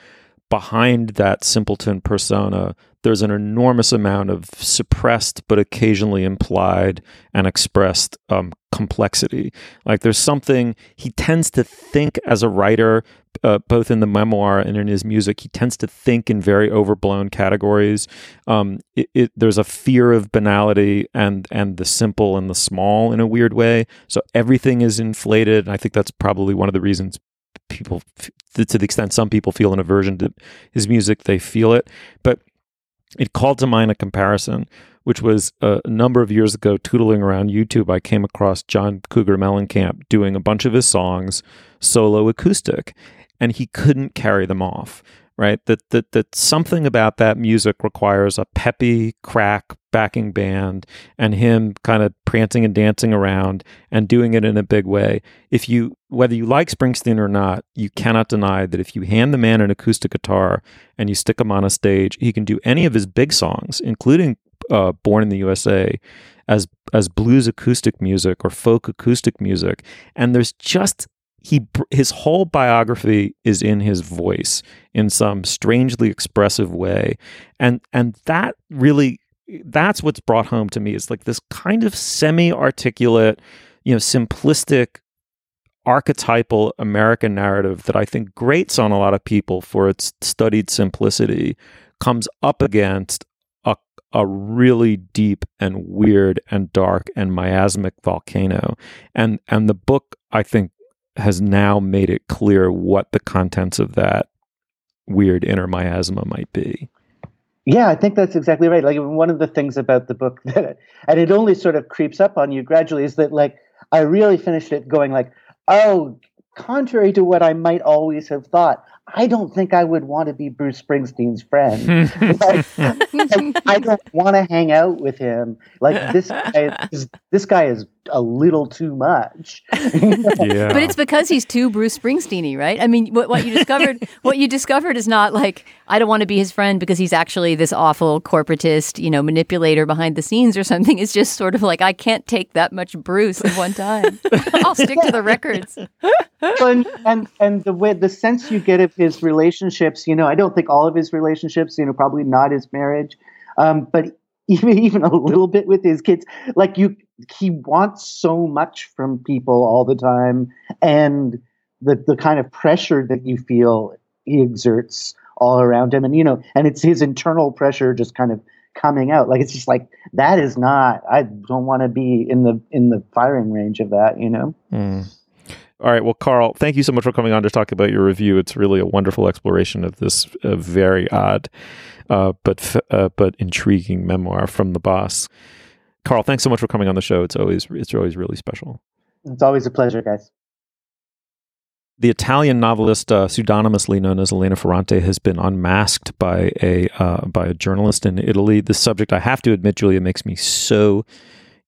behind that simpleton persona, there's an enormous amount of suppressed but occasionally implied and expressed um, complexity. Like there's something he tends to think as a writer, uh, both in the memoir and in his music, he tends to think in very overblown categories. Um, it, it, there's a fear of banality and and the simple and the small in a weird way. So everything is inflated. And I think that's probably one of the reasons people, to the extent some people feel an aversion to his music, they feel it. But it called to mind a comparison, which was uh, a number of years ago, tootling around YouTube. I came across John Cougar Mellencamp doing a bunch of his songs solo acoustic, and he couldn't carry them off. Right? That that that something about that music requires a peppy crack backing band and him kind of prancing and dancing around and doing it in a big way. If you whether you like Springsteen or not, you cannot deny that if you hand the man an acoustic guitar and you stick him on a stage, he can do any of his big songs, including uh, Born in the USA, as as blues acoustic music or folk acoustic music, and there's just he his whole biography is in his voice in some strangely expressive way. And and that really that's what's brought home to me is like this kind of semi articulate you know simplistic archetypal american narrative that i think grates on a lot of people for its studied simplicity comes up against a, a really deep and weird and dark and miasmic volcano. And and the book i think has now made it clear what the contents of that weird inner miasma might be. Yeah, I think that's exactly right. Like one of the things about the book that, and it only sort of creeps up on you gradually, is that like I really finished it going like, oh, contrary to what I might always have thought, I don't think I would want to be Bruce Springsteen's friend. like, like, I don't want to hang out with him. Like this guy is, this guy is a little too much. yeah. But it's because he's too Bruce Springsteeny, right? I mean, what, what you discovered, what you discovered is not like I don't want to be his friend because he's actually this awful corporatist, you know, manipulator behind the scenes or something. It's just sort of like I can't take that much Bruce at one time. I'll stick to the records. and, and and the way the sense you get of his relationships, you know, I don't think all of his relationships, you know, probably not his marriage, um, but even even a little bit with his kids, like you he wants so much from people all the time and the the kind of pressure that you feel he exerts all around him and you know and it's his internal pressure just kind of coming out. Like it's just like that is not i don't want to be in the in the firing range of that you know? Mm. All right well carl thank you so much for coming on to talk about your review it's really a wonderful exploration of this uh, very odd uh, but uh, but intriguing memoir from the boss Carl, thanks so much for coming on the show. It's always it's always really special. It's always a pleasure, guys. The Italian novelist, uh, pseudonymously known as Elena Ferrante, has been unmasked by a uh, by a journalist in Italy. This subject, I have to admit, Julia, makes me so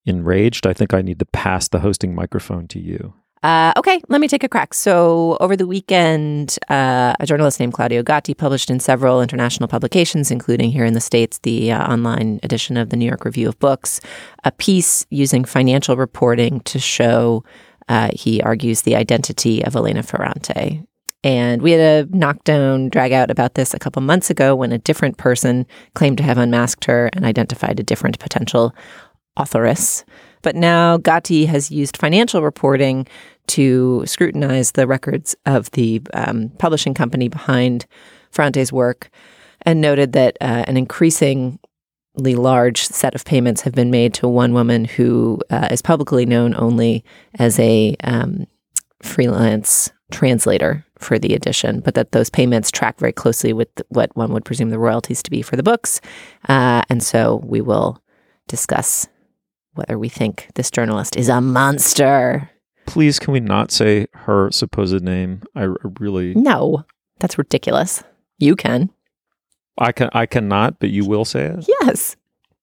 enraged. I think I need to pass the hosting microphone to you. Uh, okay, let me take a crack. So, over the weekend, uh, a journalist named Claudio Gatti published in several international publications, including here in the States, the uh, online edition of the New York Review of Books, a piece using financial reporting to show, uh, he argues, the identity of Elena Ferrante. And we had a knockdown drag out about this a couple months ago when a different person claimed to have unmasked her and identified a different potential authoress. But now Gatti has used financial reporting to scrutinize the records of the um, publishing company behind Ferrante's work and noted that uh, an increasingly large set of payments have been made to one woman who uh, is publicly known only as a um, freelance translator for the edition, but that those payments track very closely with what one would presume the royalties to be for the books. Uh, and so we will discuss whether we think this journalist is a monster Please, can we not say her supposed name? I really no. That's ridiculous. You can. I can. I cannot, but you will say it. Yes.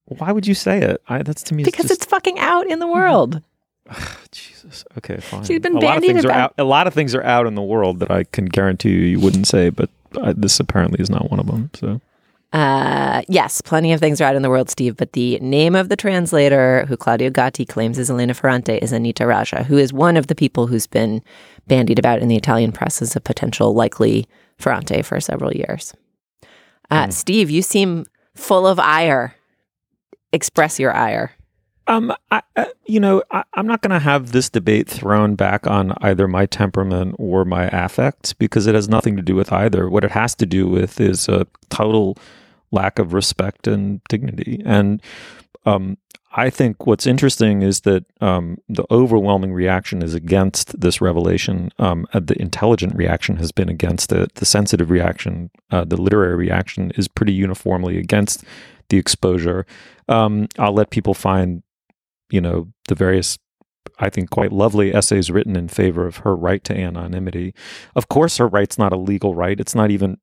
Why would you say it? I, that's to me because just... it's fucking out in the mm-hmm. world. Ah, Jesus. Okay, fine. She's been a lot of things about... are out. A lot of things are out in the world that I can guarantee you you wouldn't say, but I, this apparently is not one of them. So uh, yes, plenty of things are out in the world, Steve, but the name of the translator who Claudio Gatti claims is Elena Ferrante is Anita Raja, who is one of the people who's been bandied about in the Italian press as a potential likely Ferrante for several years. Uh, mm. Steve, you seem full of ire. Express your ire. Um, I, uh, you know, I, am not going to have this debate thrown back on either my temperament or my affect because it has nothing to do with either. What it has to do with is a total lack of respect and dignity. And um, I think what's interesting is that um, the overwhelming reaction is against this revelation. Um, uh, the intelligent reaction has been against it. The sensitive reaction, uh, the literary reaction, is pretty uniformly against the exposure. Um, I'll let people find, you know, the various I think, quite lovely essays written in favor of her right to anonymity. Of course, her right's not a legal right. It's not even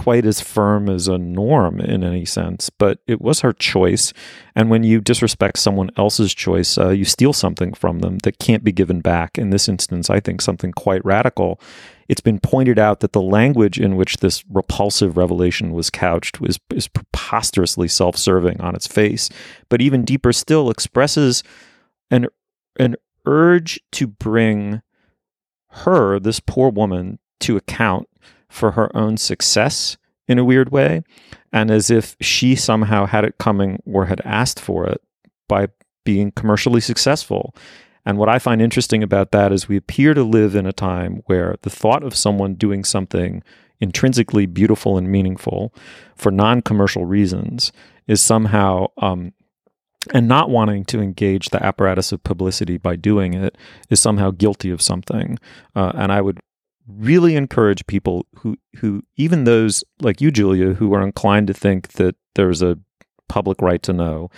quite as firm as a norm in any sense, but it was her choice. And when you disrespect someone else's choice, uh, you steal something from them that can't be given back. In this instance, I think something quite radical. It's been pointed out that the language in which this repulsive revelation was couched was is preposterously self-serving on its face, but even deeper still expresses an an urge to bring her, this poor woman, to account for her own success in a weird way, and as if she somehow had it coming or had asked for it by being commercially successful. And what I find interesting about that is we appear to live in a time where the thought of someone doing something intrinsically beautiful and meaningful for non commercial reasons is somehow, um, and not wanting to engage the apparatus of publicity by doing it is somehow guilty of something. Uh, and I would really encourage people who who even those like you Julia who are inclined to think that there's a public right to know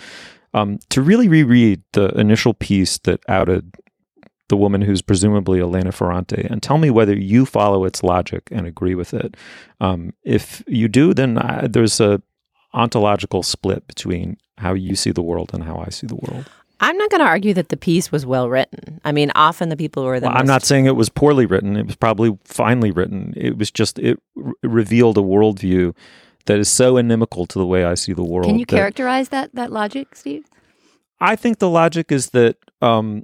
um, to really reread the initial piece that outed the woman who's presumably Elena Ferrante and tell me whether you follow its logic and agree with it. Um, if you do, then I, there's a ontological split between how you see the world and how I see the world. I'm not going to argue that the piece was well written. I mean, often the people who are the Well, most I'm not saying it was poorly written. It was probably finely written. It was just it r- revealed a worldview that is so inimical to the way I see the world. Can you that- characterize that that logic, Steve? I think the logic is that um,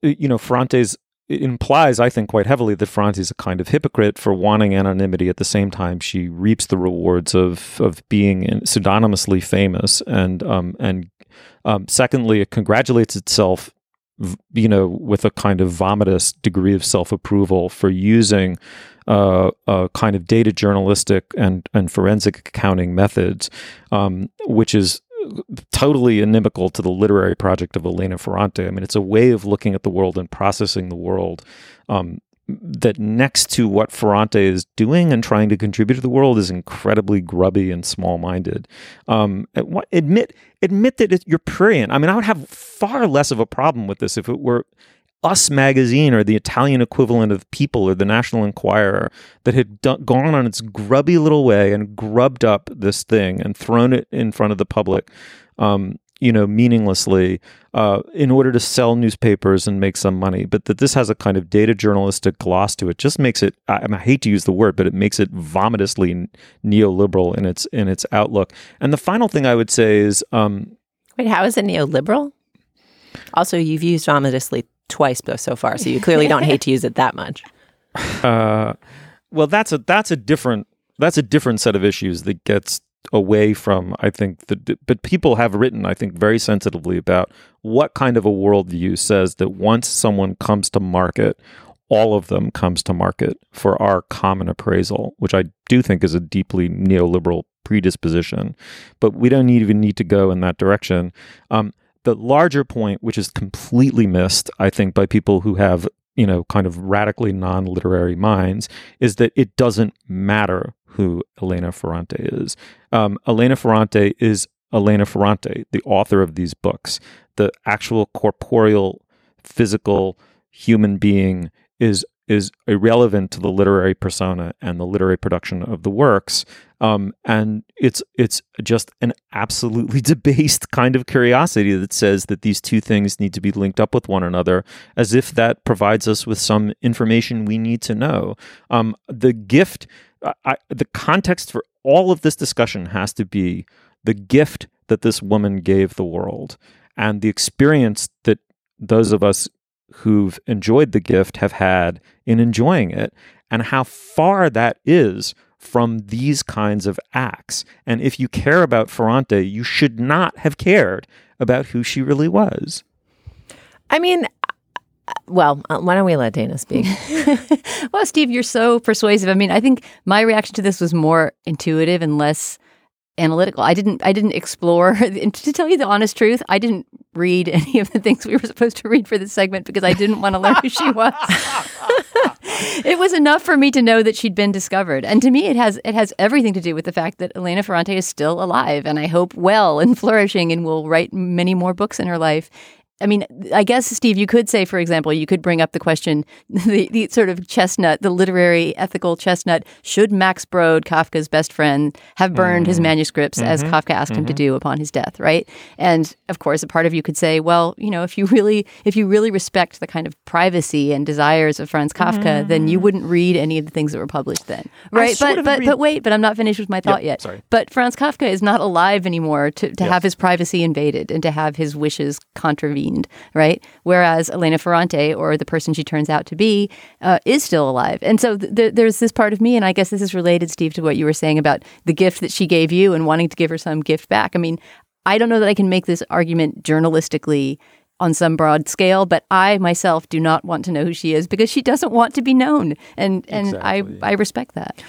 you know Ferrante's it implies, I think, quite heavily that Ferrante's a kind of hypocrite for wanting anonymity. At the same time, she reaps the rewards of of being in- pseudonymously famous, and um, and um, secondly, it congratulates itself, you know, with a kind of vomitous degree of self approval for using uh, a kind of data journalistic and and forensic accounting methods, um, which is totally inimical to the literary project of Elena Ferrante. I mean, it's a way of looking at the world and processing the world um, that, next to what Ferrante is doing and trying to contribute to the world, is incredibly grubby and small-minded. Um, admit admit that it, you're prurient. I mean, I would have far less of a problem with this if it were. Us magazine or the Italian equivalent of People or the National Enquirer that had done, gone on its grubby little way and grubbed up this thing and thrown it in front of the public, um, you know, meaninglessly uh, in order to sell newspapers and make some money. But that this has a kind of data journalistic gloss to it just makes it. I, I, mean, I hate to use the word, but it makes it vomitously neoliberal in its in its outlook. And the final thing I would say is. Um, Wait, how is it neoliberal? Also, you've used vomitously twice bo- so far, so you clearly don't hate to use it that much. Uh, well, that's a that's a different that's a different set of issues that gets away from I think the but people have written I think very sensitively about what kind of a worldview says that once someone comes to market, all of them comes to market for our common appraisal, which I do think is a deeply neoliberal predisposition. But we don't even need to go in that direction. Um, the larger point, which is completely missed, I think, by people who have, you know, kind of radically non literary minds, is that it doesn't matter who Elena Ferrante is. Um, Elena Ferrante is Elena Ferrante, the author of these books. The actual corporeal, physical human being is is irrelevant to the literary persona and the literary production of the works. Um, and it's it's just an absolutely debased kind of curiosity that says that these two things need to be linked up with one another, as if that provides us with some information we need to know. Um, the gift, I, the context for all of this discussion has to be the gift that this woman gave the world, and the experience that those of us who've enjoyed the gift have had in enjoying it, and how far that is from these kinds of acts. And if you care about Ferrante, you should not have cared about who she really was. I mean, well, uh, why don't we let Dana speak? well, Steve, you're so persuasive. I mean, I think my reaction to this was more intuitive and less analytical. I didn't I didn't explore and to tell you the honest truth, I didn't read any of the things we were supposed to read for this segment because I didn't want to learn who she was. it was enough for me to know that she'd been discovered. And to me it has it has everything to do with the fact that Elena Ferrante is still alive and I hope well and flourishing and will write many more books in her life. I mean, I guess, Steve, you could say, for example, you could bring up the question, the, the sort of chestnut, the literary ethical chestnut, should Max Brod, Kafka's best friend, have burned his Mm. manuscripts as Mhm. Kafka asked him to Mhm. do upon his death, right? And of course, a part of you could say, well, you know, if you really, if you really respect the kind of privacy and desires of Franz Kafka, then you wouldn't read any of the things that were published then, right? But but agree. but wait, but I'm not finished with my thought yet. sorry. But Franz Kafka is not alive anymore to, to Yeah. have his privacy invaded and to have his wishes contravened, right? Whereas Elena Ferrante, or the person she turns out to be, uh, is still alive. And so th- th- there's this part of me, and I guess this is related, Steve, to what you were saying about the gift that she gave you and wanting to give her some gift back. I mean, I don't know that I can make this argument journalistically on some broad scale, but I myself do not want to know who she is because she doesn't want to be known. And and I, I respect that.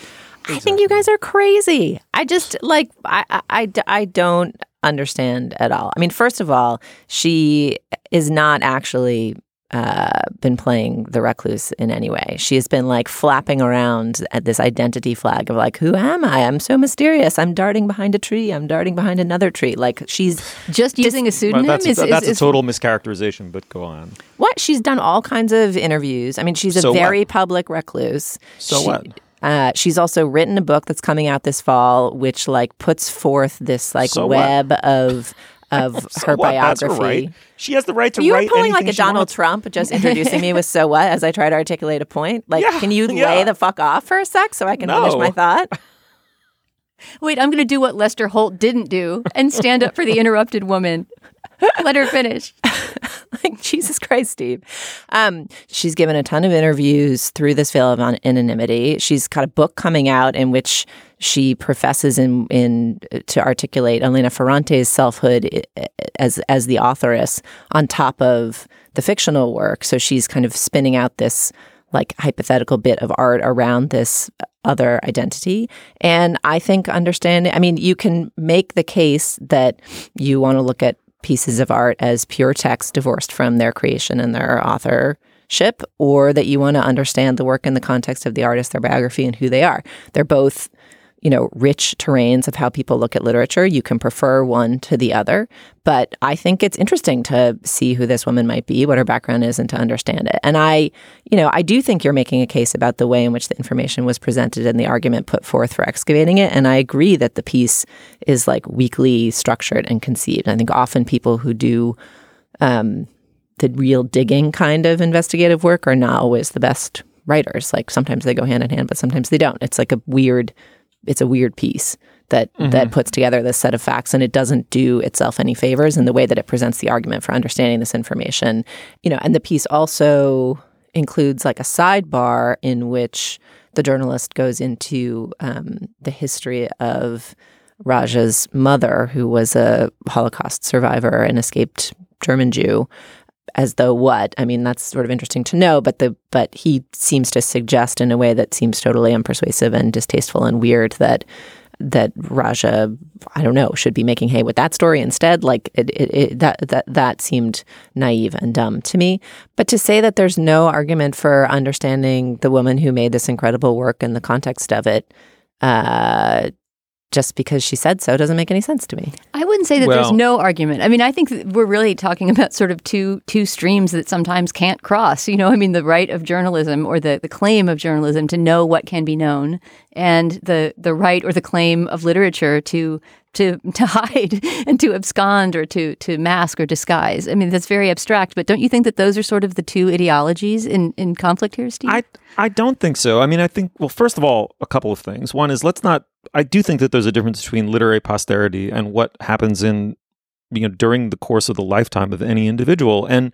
I think you guys are crazy. I just like I, I, I, I don't understand at all. I mean, first of all, she is not actually uh, been playing the recluse in any way. She has been like flapping around at this identity flag of like, who am I? I'm so mysterious. I'm darting behind a tree. I'm darting behind another tree. Like she's just using a Well, pseudonym. that's is, that's is, a is- total mischaracterization, but go on. What? She's done all kinds of interviews. I mean, she's a So what? very public recluse. So She- what? Uh, she's also written a book that's coming out this fall, which like puts forth this like So what? web of of So her what? Biography. right. She has the right to write. you were pulling like a Donald wants. Trump, just introducing me with "so what" as I try to articulate a point. Like, Yeah, can you yeah. lay the fuck off for a sec so I can finish my thought? Wait, I'm going to do what Lester Holt didn't do and stand up for the interrupted woman. Let her finish. like Jesus Christ, Steve. Um, she's given a ton of interviews through this veil of anonymity. She's got a book coming out in which she professes in in to articulate Elena Ferrante's selfhood as as the authoress on top of the fictional work. So she's kind of spinning out this like hypothetical bit of art around this other identity. And I think understanding, I mean, you can make the case that you want to look at pieces of art as pure text divorced from their creation and their authorship, or that you want to understand the work in the context of the artist, their biography, and who they are. They're both you know, rich terrains of how people look at literature. You can prefer one to the other. But I think it's interesting to see who this woman might be, what her background is, and to understand it. And I, you know, I do think you're making a case about the way in which the information was presented and the argument put forth for excavating it. And I agree that the piece is like weakly structured and conceived. I think often people who do um, the real digging kind of investigative work are not always the best writers. Like sometimes they go hand in hand, but sometimes they don't. It's like a weird it's a weird piece that that puts together this set of facts and it doesn't do itself any favors in the way that it presents the argument for understanding this information. You know and the piece also includes like a sidebar in which the journalist goes into um, the history of Raja's mother, who was a Holocaust survivor and escaped German Jew, as though what? I mean, that's sort of interesting to know, but the but he seems to suggest in a way that seems totally unpersuasive and distasteful and weird that that Raja, I don't know, should be making hay with that story instead. Like it, it, it that that that seemed naive and dumb to me. But to say that there's no argument for understanding the woman who made this incredible work in the context of it, uh, just because she said so doesn't make any sense to me. I wouldn't say that there's no argument. I mean, I think that we're really talking about sort of two two streams that sometimes can't cross. You know, I mean, the right of journalism or the, the claim of journalism to know what can be known, and the the right or the claim of literature to to to hide and to abscond or to to mask or disguise. I mean, that's very abstract. But don't you think that those are sort of the two ideologies in in conflict here, Steve? I I don't think so. I mean, I think well, first of all, a couple of things. One is let's not. I do think that there's a difference between literary posterity and what happens in you know during the course of the lifetime of any individual. And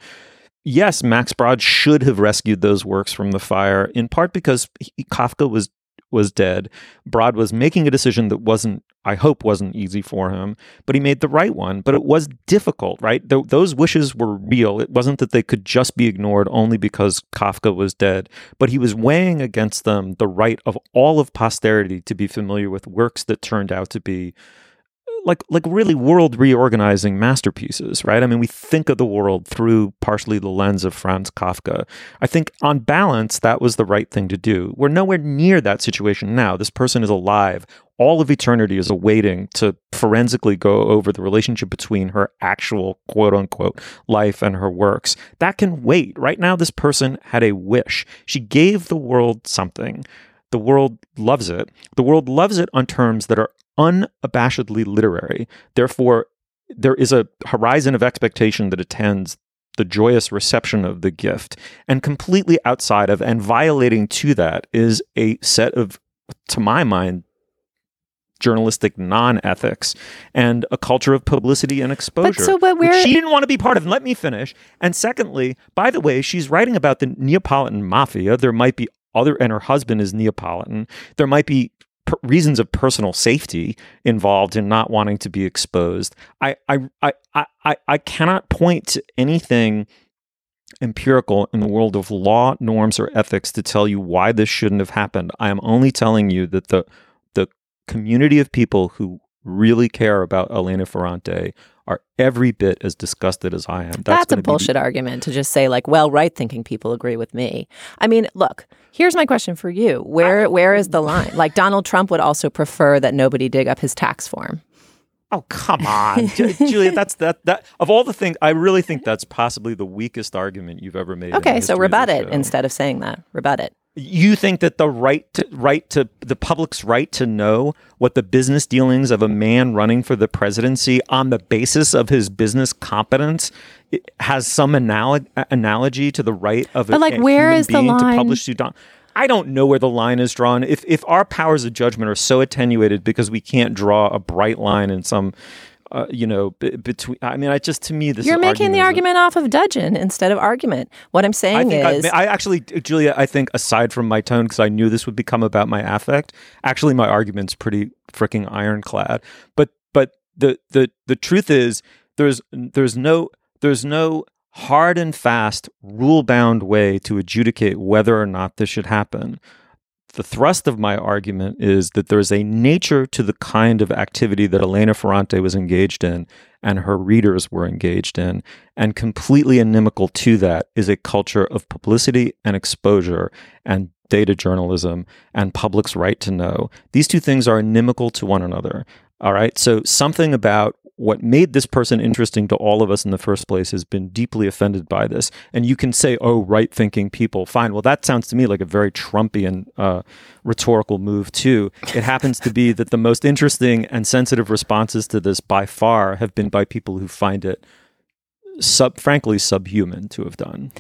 yes, Max Brod should have rescued those works from the fire in part because he, Kafka was was dead. Brod was making a decision that wasn't, I hope, wasn't easy for him, but he made the right one. But it was difficult, right? Th- those wishes were real. It wasn't that they could just be ignored only because Kafka was dead, but he was weighing against them the right of all of posterity to be familiar with works that turned out to be like like really world reorganizing masterpieces, right? I mean, we think of the world through partially the lens of Franz Kafka. I think on balance that was the right thing to do. We're nowhere near that situation now. This person is alive. all of eternity is awaiting to forensically go over the relationship between her actual quote unquote life and her works. That can wait. Right now, this person had a wish. She gave the world something. The world loves it. The world loves it on terms that are unabashedly literary. Therefore, there is a horizon of expectation that attends the joyous reception of the gift. And completely outside of and violating to that is a set of, to my mind, journalistic non-ethics and a culture of publicity and exposure. But so, but where she didn't want to be part of. Let me finish. And secondly, by the way, she's writing about the Neapolitan mafia. There might be other, and her husband is Neapolitan. There might be per- reasons of personal safety involved in not wanting to be exposed. I, I, I, I, I cannot point to anything empirical in the world of law, norms, or ethics to tell you why this shouldn't have happened. I am only telling you that the the community of people who really care about Elena Ferrante are every bit as disgusted as I am. That's, That's, a gonna be- bullshit argument to just say like, well, right thinking people agree with me. I mean, look, here's my question for you. Where where is the line? Like Donald Trump would also prefer that nobody dig up his tax form. Oh come on, Julia. That's that that of all the things. I really think that's possibly the weakest argument you've ever made. in the Okay, so history of rebut this it show. instead of saying that. Rebut it. You think that the right to right to the public's right to know what the business dealings of a man running for the presidency on the basis of his business competence has some analog- analogy to the right of a, But, like, a where human is the being line? to publish Don- I don't know where the line is drawn. If if our powers of judgment are so attenuated because we can't draw a bright line in some uh, you know, b- between. I mean, I just to me this You're making the argument off of Dudgeon instead of argument. What I'm saying I think is, I, I actually, Julia, I think aside from my tone, because I knew this would become about my affect, actually my argument's pretty freaking ironclad. But but the the the truth is there's there's no there's no hard and fast rule bound way to adjudicate whether or not this should happen. The thrust of my argument is that there's a nature to the kind of activity that Elena Ferrante was engaged in and her readers were engaged in. And completely inimical to that is a culture of publicity and exposure and data journalism and public's right to know. These two things are inimical to one another. All right. So something about what made this person interesting to all of us in the first place has been deeply offended by this. And you can say, oh, right thinking people, fine. Well, that sounds to me like a very Trumpian uh, rhetorical move, too. It happens to be that the most interesting and sensitive responses to this by far have been by people who find it, sub, frankly, subhuman to have done.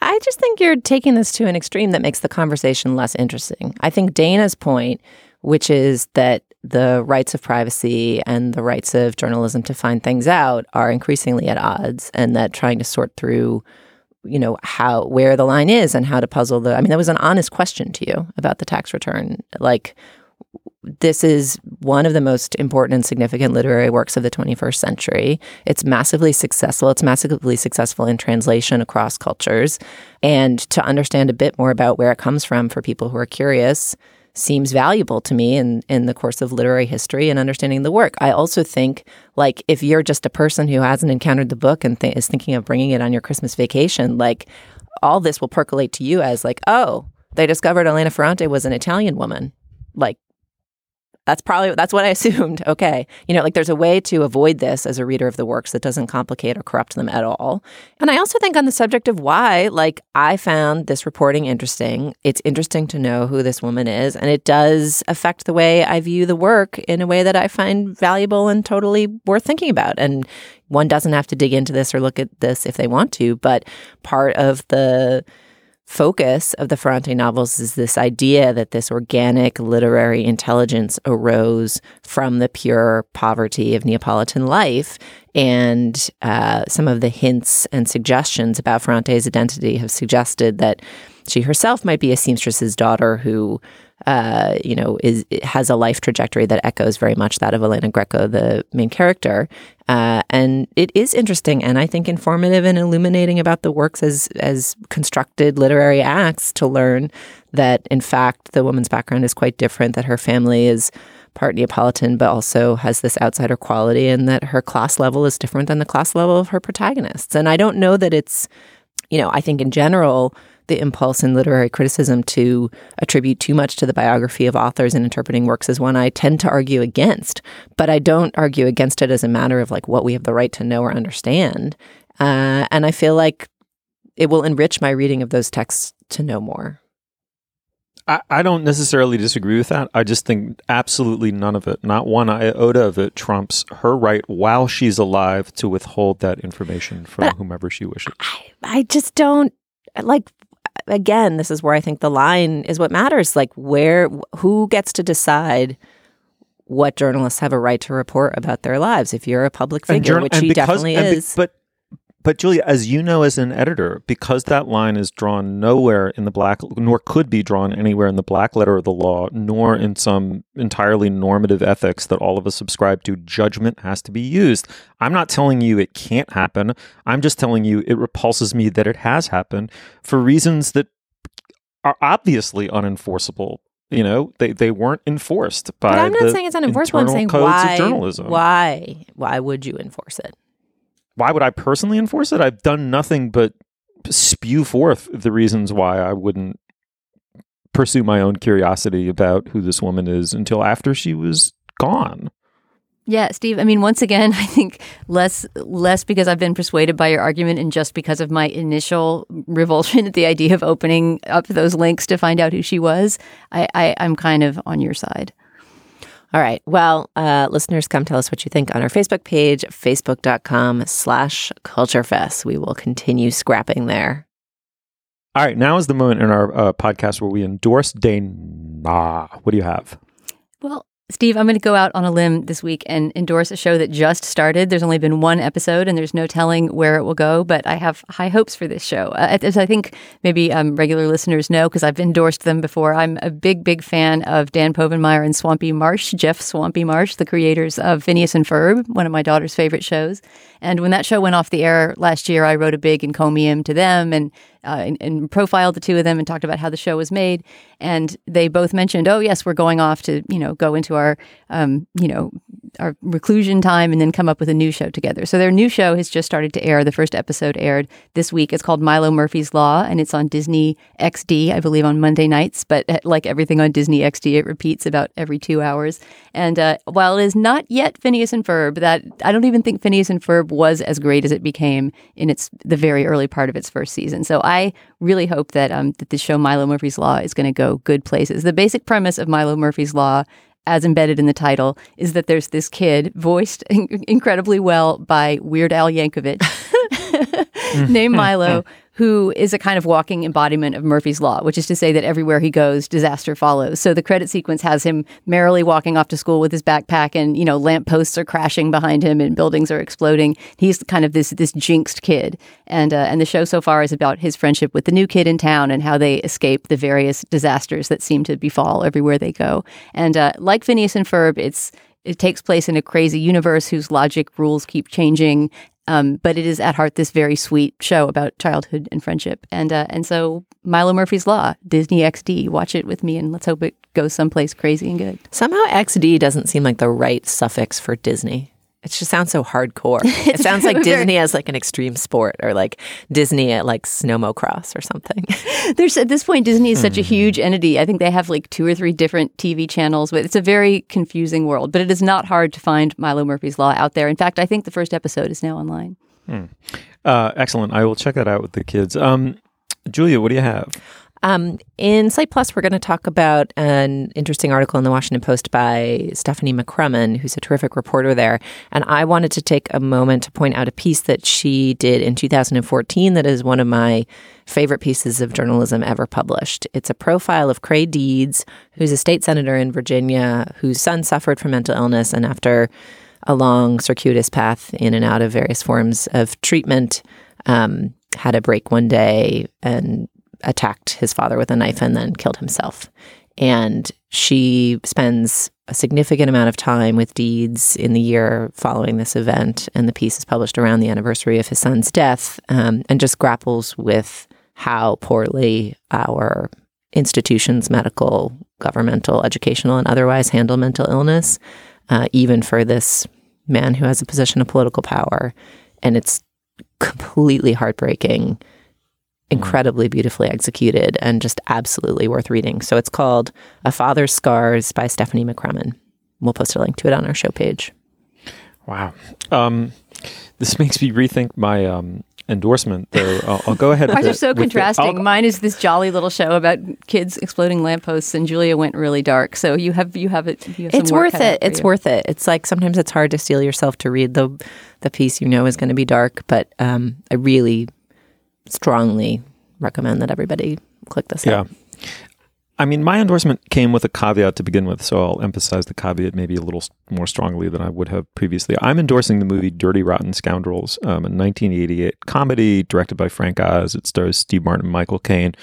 I just think you're taking this to an extreme that makes the conversation less interesting. I think Dana's point, which is that the rights of privacy and the rights of journalism to find things out are increasingly at odds, and that trying to sort through, you know, how where the line is and how to puzzle the. I mean, that was an honest question to you about the tax return. Like, this is one of the most important and significant literary works of the 21st century. It's massively successful. It's massively successful in translation across cultures. And to understand a bit more about where it comes from for people who are curious seems valuable to me in, in the course of literary history and understanding the work. I also think, like, if you're just a person who hasn't encountered the book and th- is thinking of bringing it on your Christmas vacation, like, all this will percolate to you as, like, oh, they discovered Elena Ferrante was an Italian woman. Like, that's probably that's what I assumed. Okay, you know, like there's a way to avoid this as a reader of the works that doesn't complicate or corrupt them at all. And I also think on the subject of why, like I found this reporting interesting. It's interesting to know who this woman is, and it does affect the way I view the work in a way that I find valuable and totally worth thinking about. And one doesn't have to dig into this or look at this if they want to, but part of the focus of the Ferrante novels is this idea that this organic literary intelligence arose from the pure poverty of Neapolitan life. And uh, some of the hints and suggestions about Ferrante's identity have suggested that she herself might be a seamstress's daughter who, uh, you know, is has a life trajectory that echoes very much that of Elena Greco, the main character. Uh, and it is interesting and I think informative and illuminating about the works as as constructed literary acts to learn that in fact the woman's background is quite different, that her family is part Neapolitan, but also has this outsider quality, and that her class level is different than the class level of her protagonists. And I don't know that it's, you know, I think in general, the impulse in literary criticism to attribute too much to the biography of authors in interpreting works is one I tend to argue against. But I don't argue against it as a matter of like what we have the right to know or understand. Uh, and I feel like it will enrich my reading of those texts to know more. I, I don't necessarily disagree with that. I just think absolutely none of it, not one iota of it, trumps her right while she's alive to withhold that information from But whomever she wishes. I just don't like again this is where i think the line is what matters like where who gets to decide what journalists have a right to report about their lives. If you're a public figure journa- which she because- definitely and be- is. but but Julia, as you know, as an editor, because that line is drawn nowhere in the black, nor could be drawn anywhere in the black letter of the law, nor in some entirely normative ethics that all of us subscribe to, judgment has to be used. I'm not telling you it can't happen. I'm just telling you it repulses me that it has happened for reasons that are obviously unenforceable. You know, they, they weren't enforced by. but i'm not the saying it's unenforceable i'm saying why why why would you enforce it why would I personally enforce it? I've done nothing but spew forth the reasons why I wouldn't pursue my own curiosity about who this woman is until after she was gone. Yeah, Steve. I mean, once again, I think less less because I've been persuaded by your argument, and just because of my initial revulsion at the idea of opening up those links to find out who she was. I, I I'm kind of on your side. All right. Well, uh, listeners, come tell us what you think on our Facebook page, facebook.com slash culturegabfest. We will continue scrapping there. All right, now is the moment in our uh, podcast where we endorse Dana. What do you have? Well, Steve, I'm going to go out on a limb this week and endorse a show that just started. There's only been one episode, and there's no telling where it will go. But I have high hopes for this show, uh, as I think maybe um, regular listeners know because I've endorsed them before. I'm a big, big fan of Dan Povenmire and Swampy Marsh, Jeff Swampy Marsh, the creators of Phineas and Ferb, one of my daughter's favorite shows. And when that show went off the air last year, I wrote a big encomium to them and, uh, and, and profiled the two of them and talked about how the show was made. And they both mentioned, "Oh, yes, we're going off to you know go into our um, you know our reclusion time and then come up with a new show together." So their new show has just started to air. The first episode aired this week. It's called Milo Murphy's Law, and it's on Disney XD, I believe, on Monday nights. But uh, like everything on Disney XD, it repeats about every two hours. And uh, while it is not yet Phineas and Ferb, that I don't even think Phineas and Ferb was as great as it became in its the very early part of its first season. So I really hope that um, that the show Milo Murphy's Law is going to go good places. The basic premise of Milo Murphy's Law. As embedded in the title, is that there's this kid voiced in- incredibly well by Weird Al Yankovic named Milo, who is a kind of walking embodiment of Murphy's Law, which is to say that everywhere he goes, disaster follows. So the credit sequence has him merrily walking off to school with his backpack, and you know, lampposts are crashing behind him, and buildings are exploding. He's kind of this this jinxed kid, and uh, and the show so far is about his friendship with the new kid in town and how they escape the various disasters that seem to befall everywhere they go. And uh, like Phineas and Ferb, it's it takes place in a crazy universe whose logic rules keep changing. Um, but it is at heart this very sweet show about childhood and friendship, and uh, and so Milo Murphy's Law, Disney XD, watch it with me, and let's hope it goes someplace crazy and good. Somehow XD doesn't seem like the right suffix for Disney. It just sounds so hardcore. it sounds like Disney as like an extreme sport or like Disney at like snowmocross or something. There's at this point Disney is such a huge entity. I think they have like two or three different TV channels, but it's a very confusing world. But it is not hard to find Milo Murphy's Law out there. In fact, I think the first episode is now online. Uh, excellent. I will check that out with the kids. Um, Julia, what do you have? Um, in Slate Plus, we're going to talk about an interesting article in the Washington Post by Stephanie McCrummen, who's a terrific reporter there. And I wanted to take a moment to point out a piece that she did in 2014 that is one of my favorite pieces of journalism ever published. It's a profile of Creigh Deeds, who's a state senator in Virginia, whose son suffered from mental illness. And after a long, circuitous path in and out of various forms of treatment, um, had a break one day and attacked his father with a knife and then killed himself. And she spends a significant amount of time with Deeds in the year following this event. And the piece is published around the anniversary of his son's death um, and just grapples with how poorly our institutions, medical, governmental, educational, and otherwise handle mental illness, uh, even for this man who has a position of political power. And it's completely heartbreaking incredibly beautifully executed and just absolutely worth reading. So it's called A Father's Scars by Stephanie McCrummen. We'll post a link to it on our show page. Wow. Um, this makes me rethink my um, endorsement, though. I'll, I'll go ahead. Ours are so with the- contrasting. Mine is this jolly little show about kids exploding lampposts, and Julia went really dark. So you have you have it. You have It's some worth it. It's you. worth it. It's like sometimes it's hard to steel yourself to read the the piece you know is going to be dark, but um, I really strongly recommend that everybody click this Yeah. I mean, my endorsement came with a caveat to begin with, so I'll emphasize the caveat maybe a little more strongly than I would have previously. I'm endorsing the movie Dirty Rotten Scoundrels, um, a 1988 comedy directed by Frank Oz. It stars Steve Martin and Michael Caine.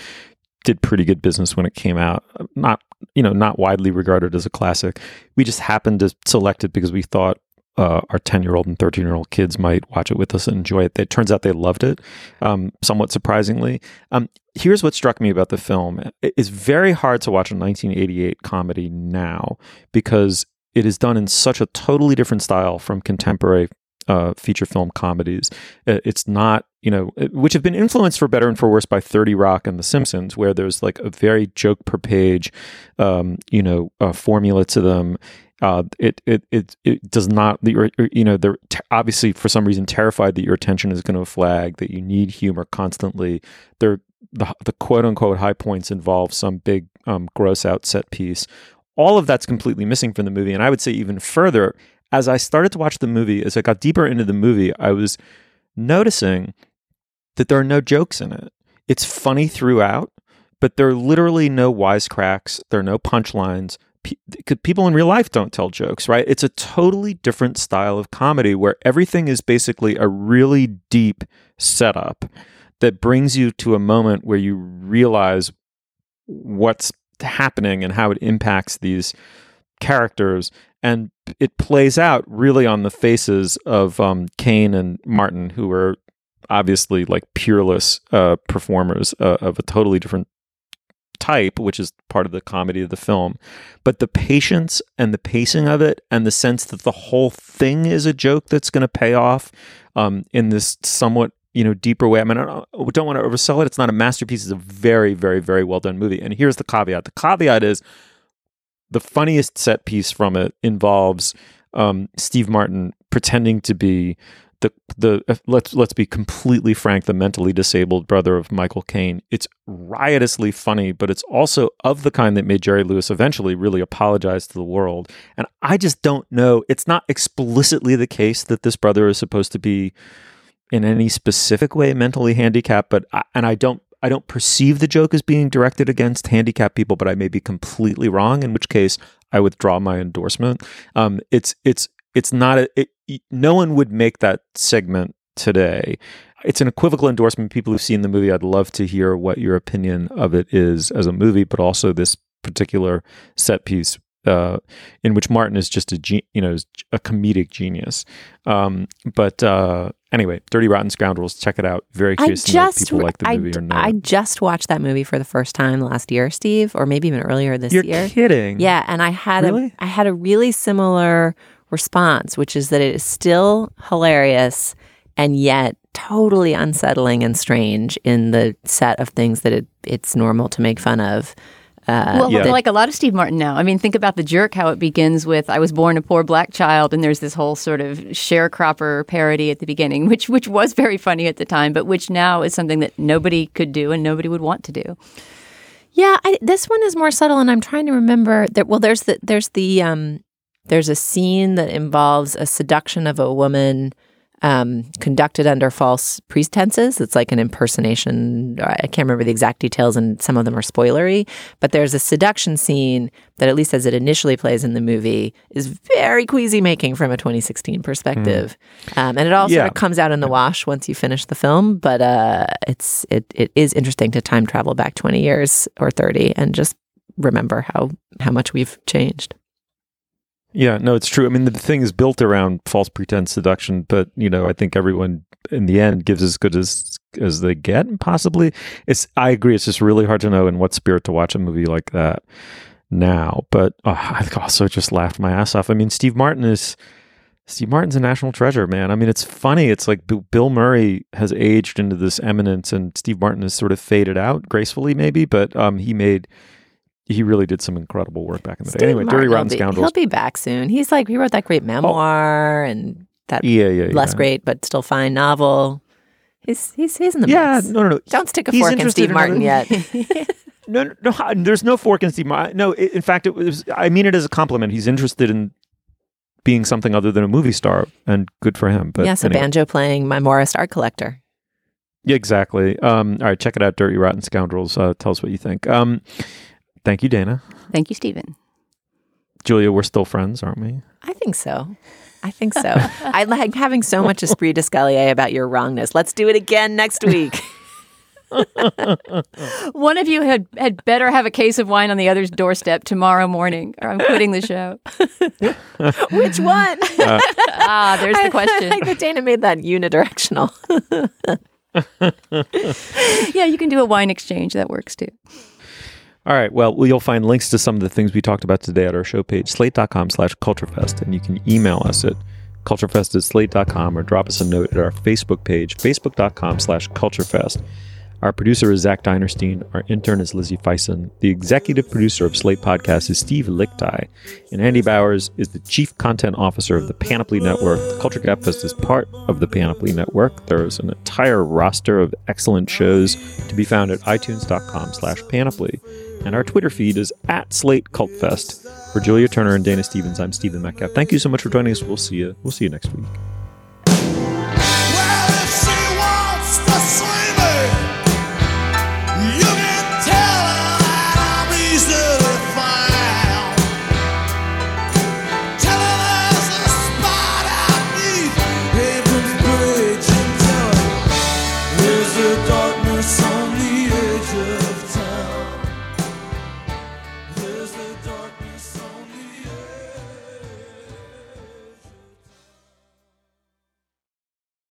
Did pretty good business when it came out. Not, you know, not widely regarded as a classic. We just happened to select it because we thought uh, our 10 year old and 13 year old kids might watch it with us and enjoy it. It turns out they loved it, um, somewhat surprisingly. Um, here's what struck me about the film it's very hard to watch a 1988 comedy now because it is done in such a totally different style from contemporary uh, feature film comedies. It's not, you know, which have been influenced for better and for worse by 30 Rock and The Simpsons, where there's like a very joke per page, um, you know, uh, formula to them. Uh, it, it it it does not you know they're t- obviously for some reason terrified that your attention is going to flag that you need humor constantly. They're the the quote unquote high points involve some big um, gross out set piece. All of that's completely missing from the movie, and I would say even further. As I started to watch the movie, as I got deeper into the movie, I was noticing that there are no jokes in it. It's funny throughout, but there are literally no wisecracks. There are no punchlines. Pe- people in real life don't tell jokes, right? It's a totally different style of comedy where everything is basically a really deep setup that brings you to a moment where you realize what's happening and how it impacts these characters and it plays out really on the faces of um, Caine and Martin, who are obviously like peerless uh, performers uh, of a totally different type, which is part of the comedy of the film. But the patience and the pacing of it, and the sense that the whole thing is a joke that's going to pay off um, in this somewhat you know deeper way. I mean, I don't, don't want to oversell it. It's not a masterpiece. It's a very, very, very well done movie. And here's the caveat: the caveat is the funniest set piece from it involves um, Steve Martin pretending to be the the let's let's be completely frank, the mentally disabled brother of Michael Caine. It's riotously funny, but it's also of the kind that made Jerry Lewis eventually really apologize to the world. And I just don't know. It's not explicitly the case that this brother is supposed to be in any specific way mentally handicapped, but I, and I don't I don't perceive the joke as being directed against handicapped people, but I may be completely wrong. In which case, I withdraw my endorsement. Um, it's it's it's not a. It, no one would make that segment today. It's an equivocal endorsement. People who've seen the movie, I'd love to hear what your opinion of it is as a movie, but also this particular set piece uh, in which Martin is just a ge- you know a comedic genius. Um, but uh, anyway, Dirty Rotten Scoundrels, check it out. Very I curious to know if just people like the I, movie or not. I just watched that movie for the first time last year, Steve, or maybe even earlier this year. You're kidding? Yeah, and I had Really? a I had a really similar response, which is that it is still hilarious and yet totally unsettling and strange in the set of things that it, it's normal to make fun of. Uh, well, that- like a lot of Steve Martin now. I mean, think about the jerk. How it begins with "I was born a poor black child," and there's this whole sort of sharecropper parody at the beginning, which which was very funny at the time, but which now is something that nobody could do and nobody would want to do. Yeah, I, this one is more subtle, and I'm trying to remember that. Well, there's the there's the um, there's a scene that involves a seduction of a woman um, conducted under false pretenses. It's like an impersonation. I can't remember the exact details, and some of them are spoilery. But there's a seduction scene that, at least as it initially plays in the movie, is very queasy making from a 2016 perspective, um, and it all Yeah. sort of comes out in the wash once you finish the film. But uh, it's it it is interesting to time travel back 20 years or 30 and just remember how how much we've changed. Yeah, no, it's true. I mean, the thing is built around false pretense seduction, but you know, I think everyone in the end gives as good as as they get. And Possibly, it's. I agree. It's just really hard to know in what spirit to watch a movie like that now. But uh, I also just laughed my ass off. I mean, Steve Martin is Steve Martin's a national treasure, man. I mean, it's funny. It's like Bill Murray has aged into this eminence, and Steve Martin has sort of faded out gracefully, maybe. But um, he made, he really did some incredible work back in the day. Anyway, Martin Dirty Rotten be- Scoundrels. He'll be back soon. He's like he wrote that great memoir and that Yeah, yeah, less yeah. great but still fine novel. He's he's he's in the Yeah, mix. no, no, no. Don't stick a He's fork in Steve in Martin yet. No, no, no, there's no fork in Steve Martin. No, i in fact, it was. I mean it as a compliment. He's interested in being something other than a movie star, and good for him. But yes, a banjo playing memoirist art collector. Yeah, exactly. Um, all right, check it out, Dirty Rotten Scoundrels. Uh, tell us what you think. Um, thank you, Dana. Thank you, Stephen. Julia, we're still friends, aren't we? I think so. I think so. I like having so much esprit d'escalier about your wrongness. Let's do it again next week. One of you had had better have a case of wine on the other's doorstep tomorrow morning, or I'm quitting the show. Which one? ah, there's the question. I like that Dana made that unidirectional. yeah, you can do a wine exchange. That works too. All right. Well, you'll find links to some of the things we talked about today at our show page, slate.com slash culturegabfest. And you can email us at culturegabfest at slate.com or drop us a note at our Facebook page, facebook.com slash culturegabfest. Our producer is Zach Dinerstein. Our intern is Lizzie Feisen. The executive producer of Slate Podcast is Steve Lickteig. And Andy Bowers is the chief content officer of the Panoply Network. The Culture Gabfest is part of the Panoply Network. There's an entire roster of excellent shows to be found at itunes.com slash panoply. And our Twitter feed is at Slate Cult Fest. For Julia Turner and Dana Stevens, I'm Stephen Metcalf. Thank you so much for joining us. We'll see you. We'll see you next week.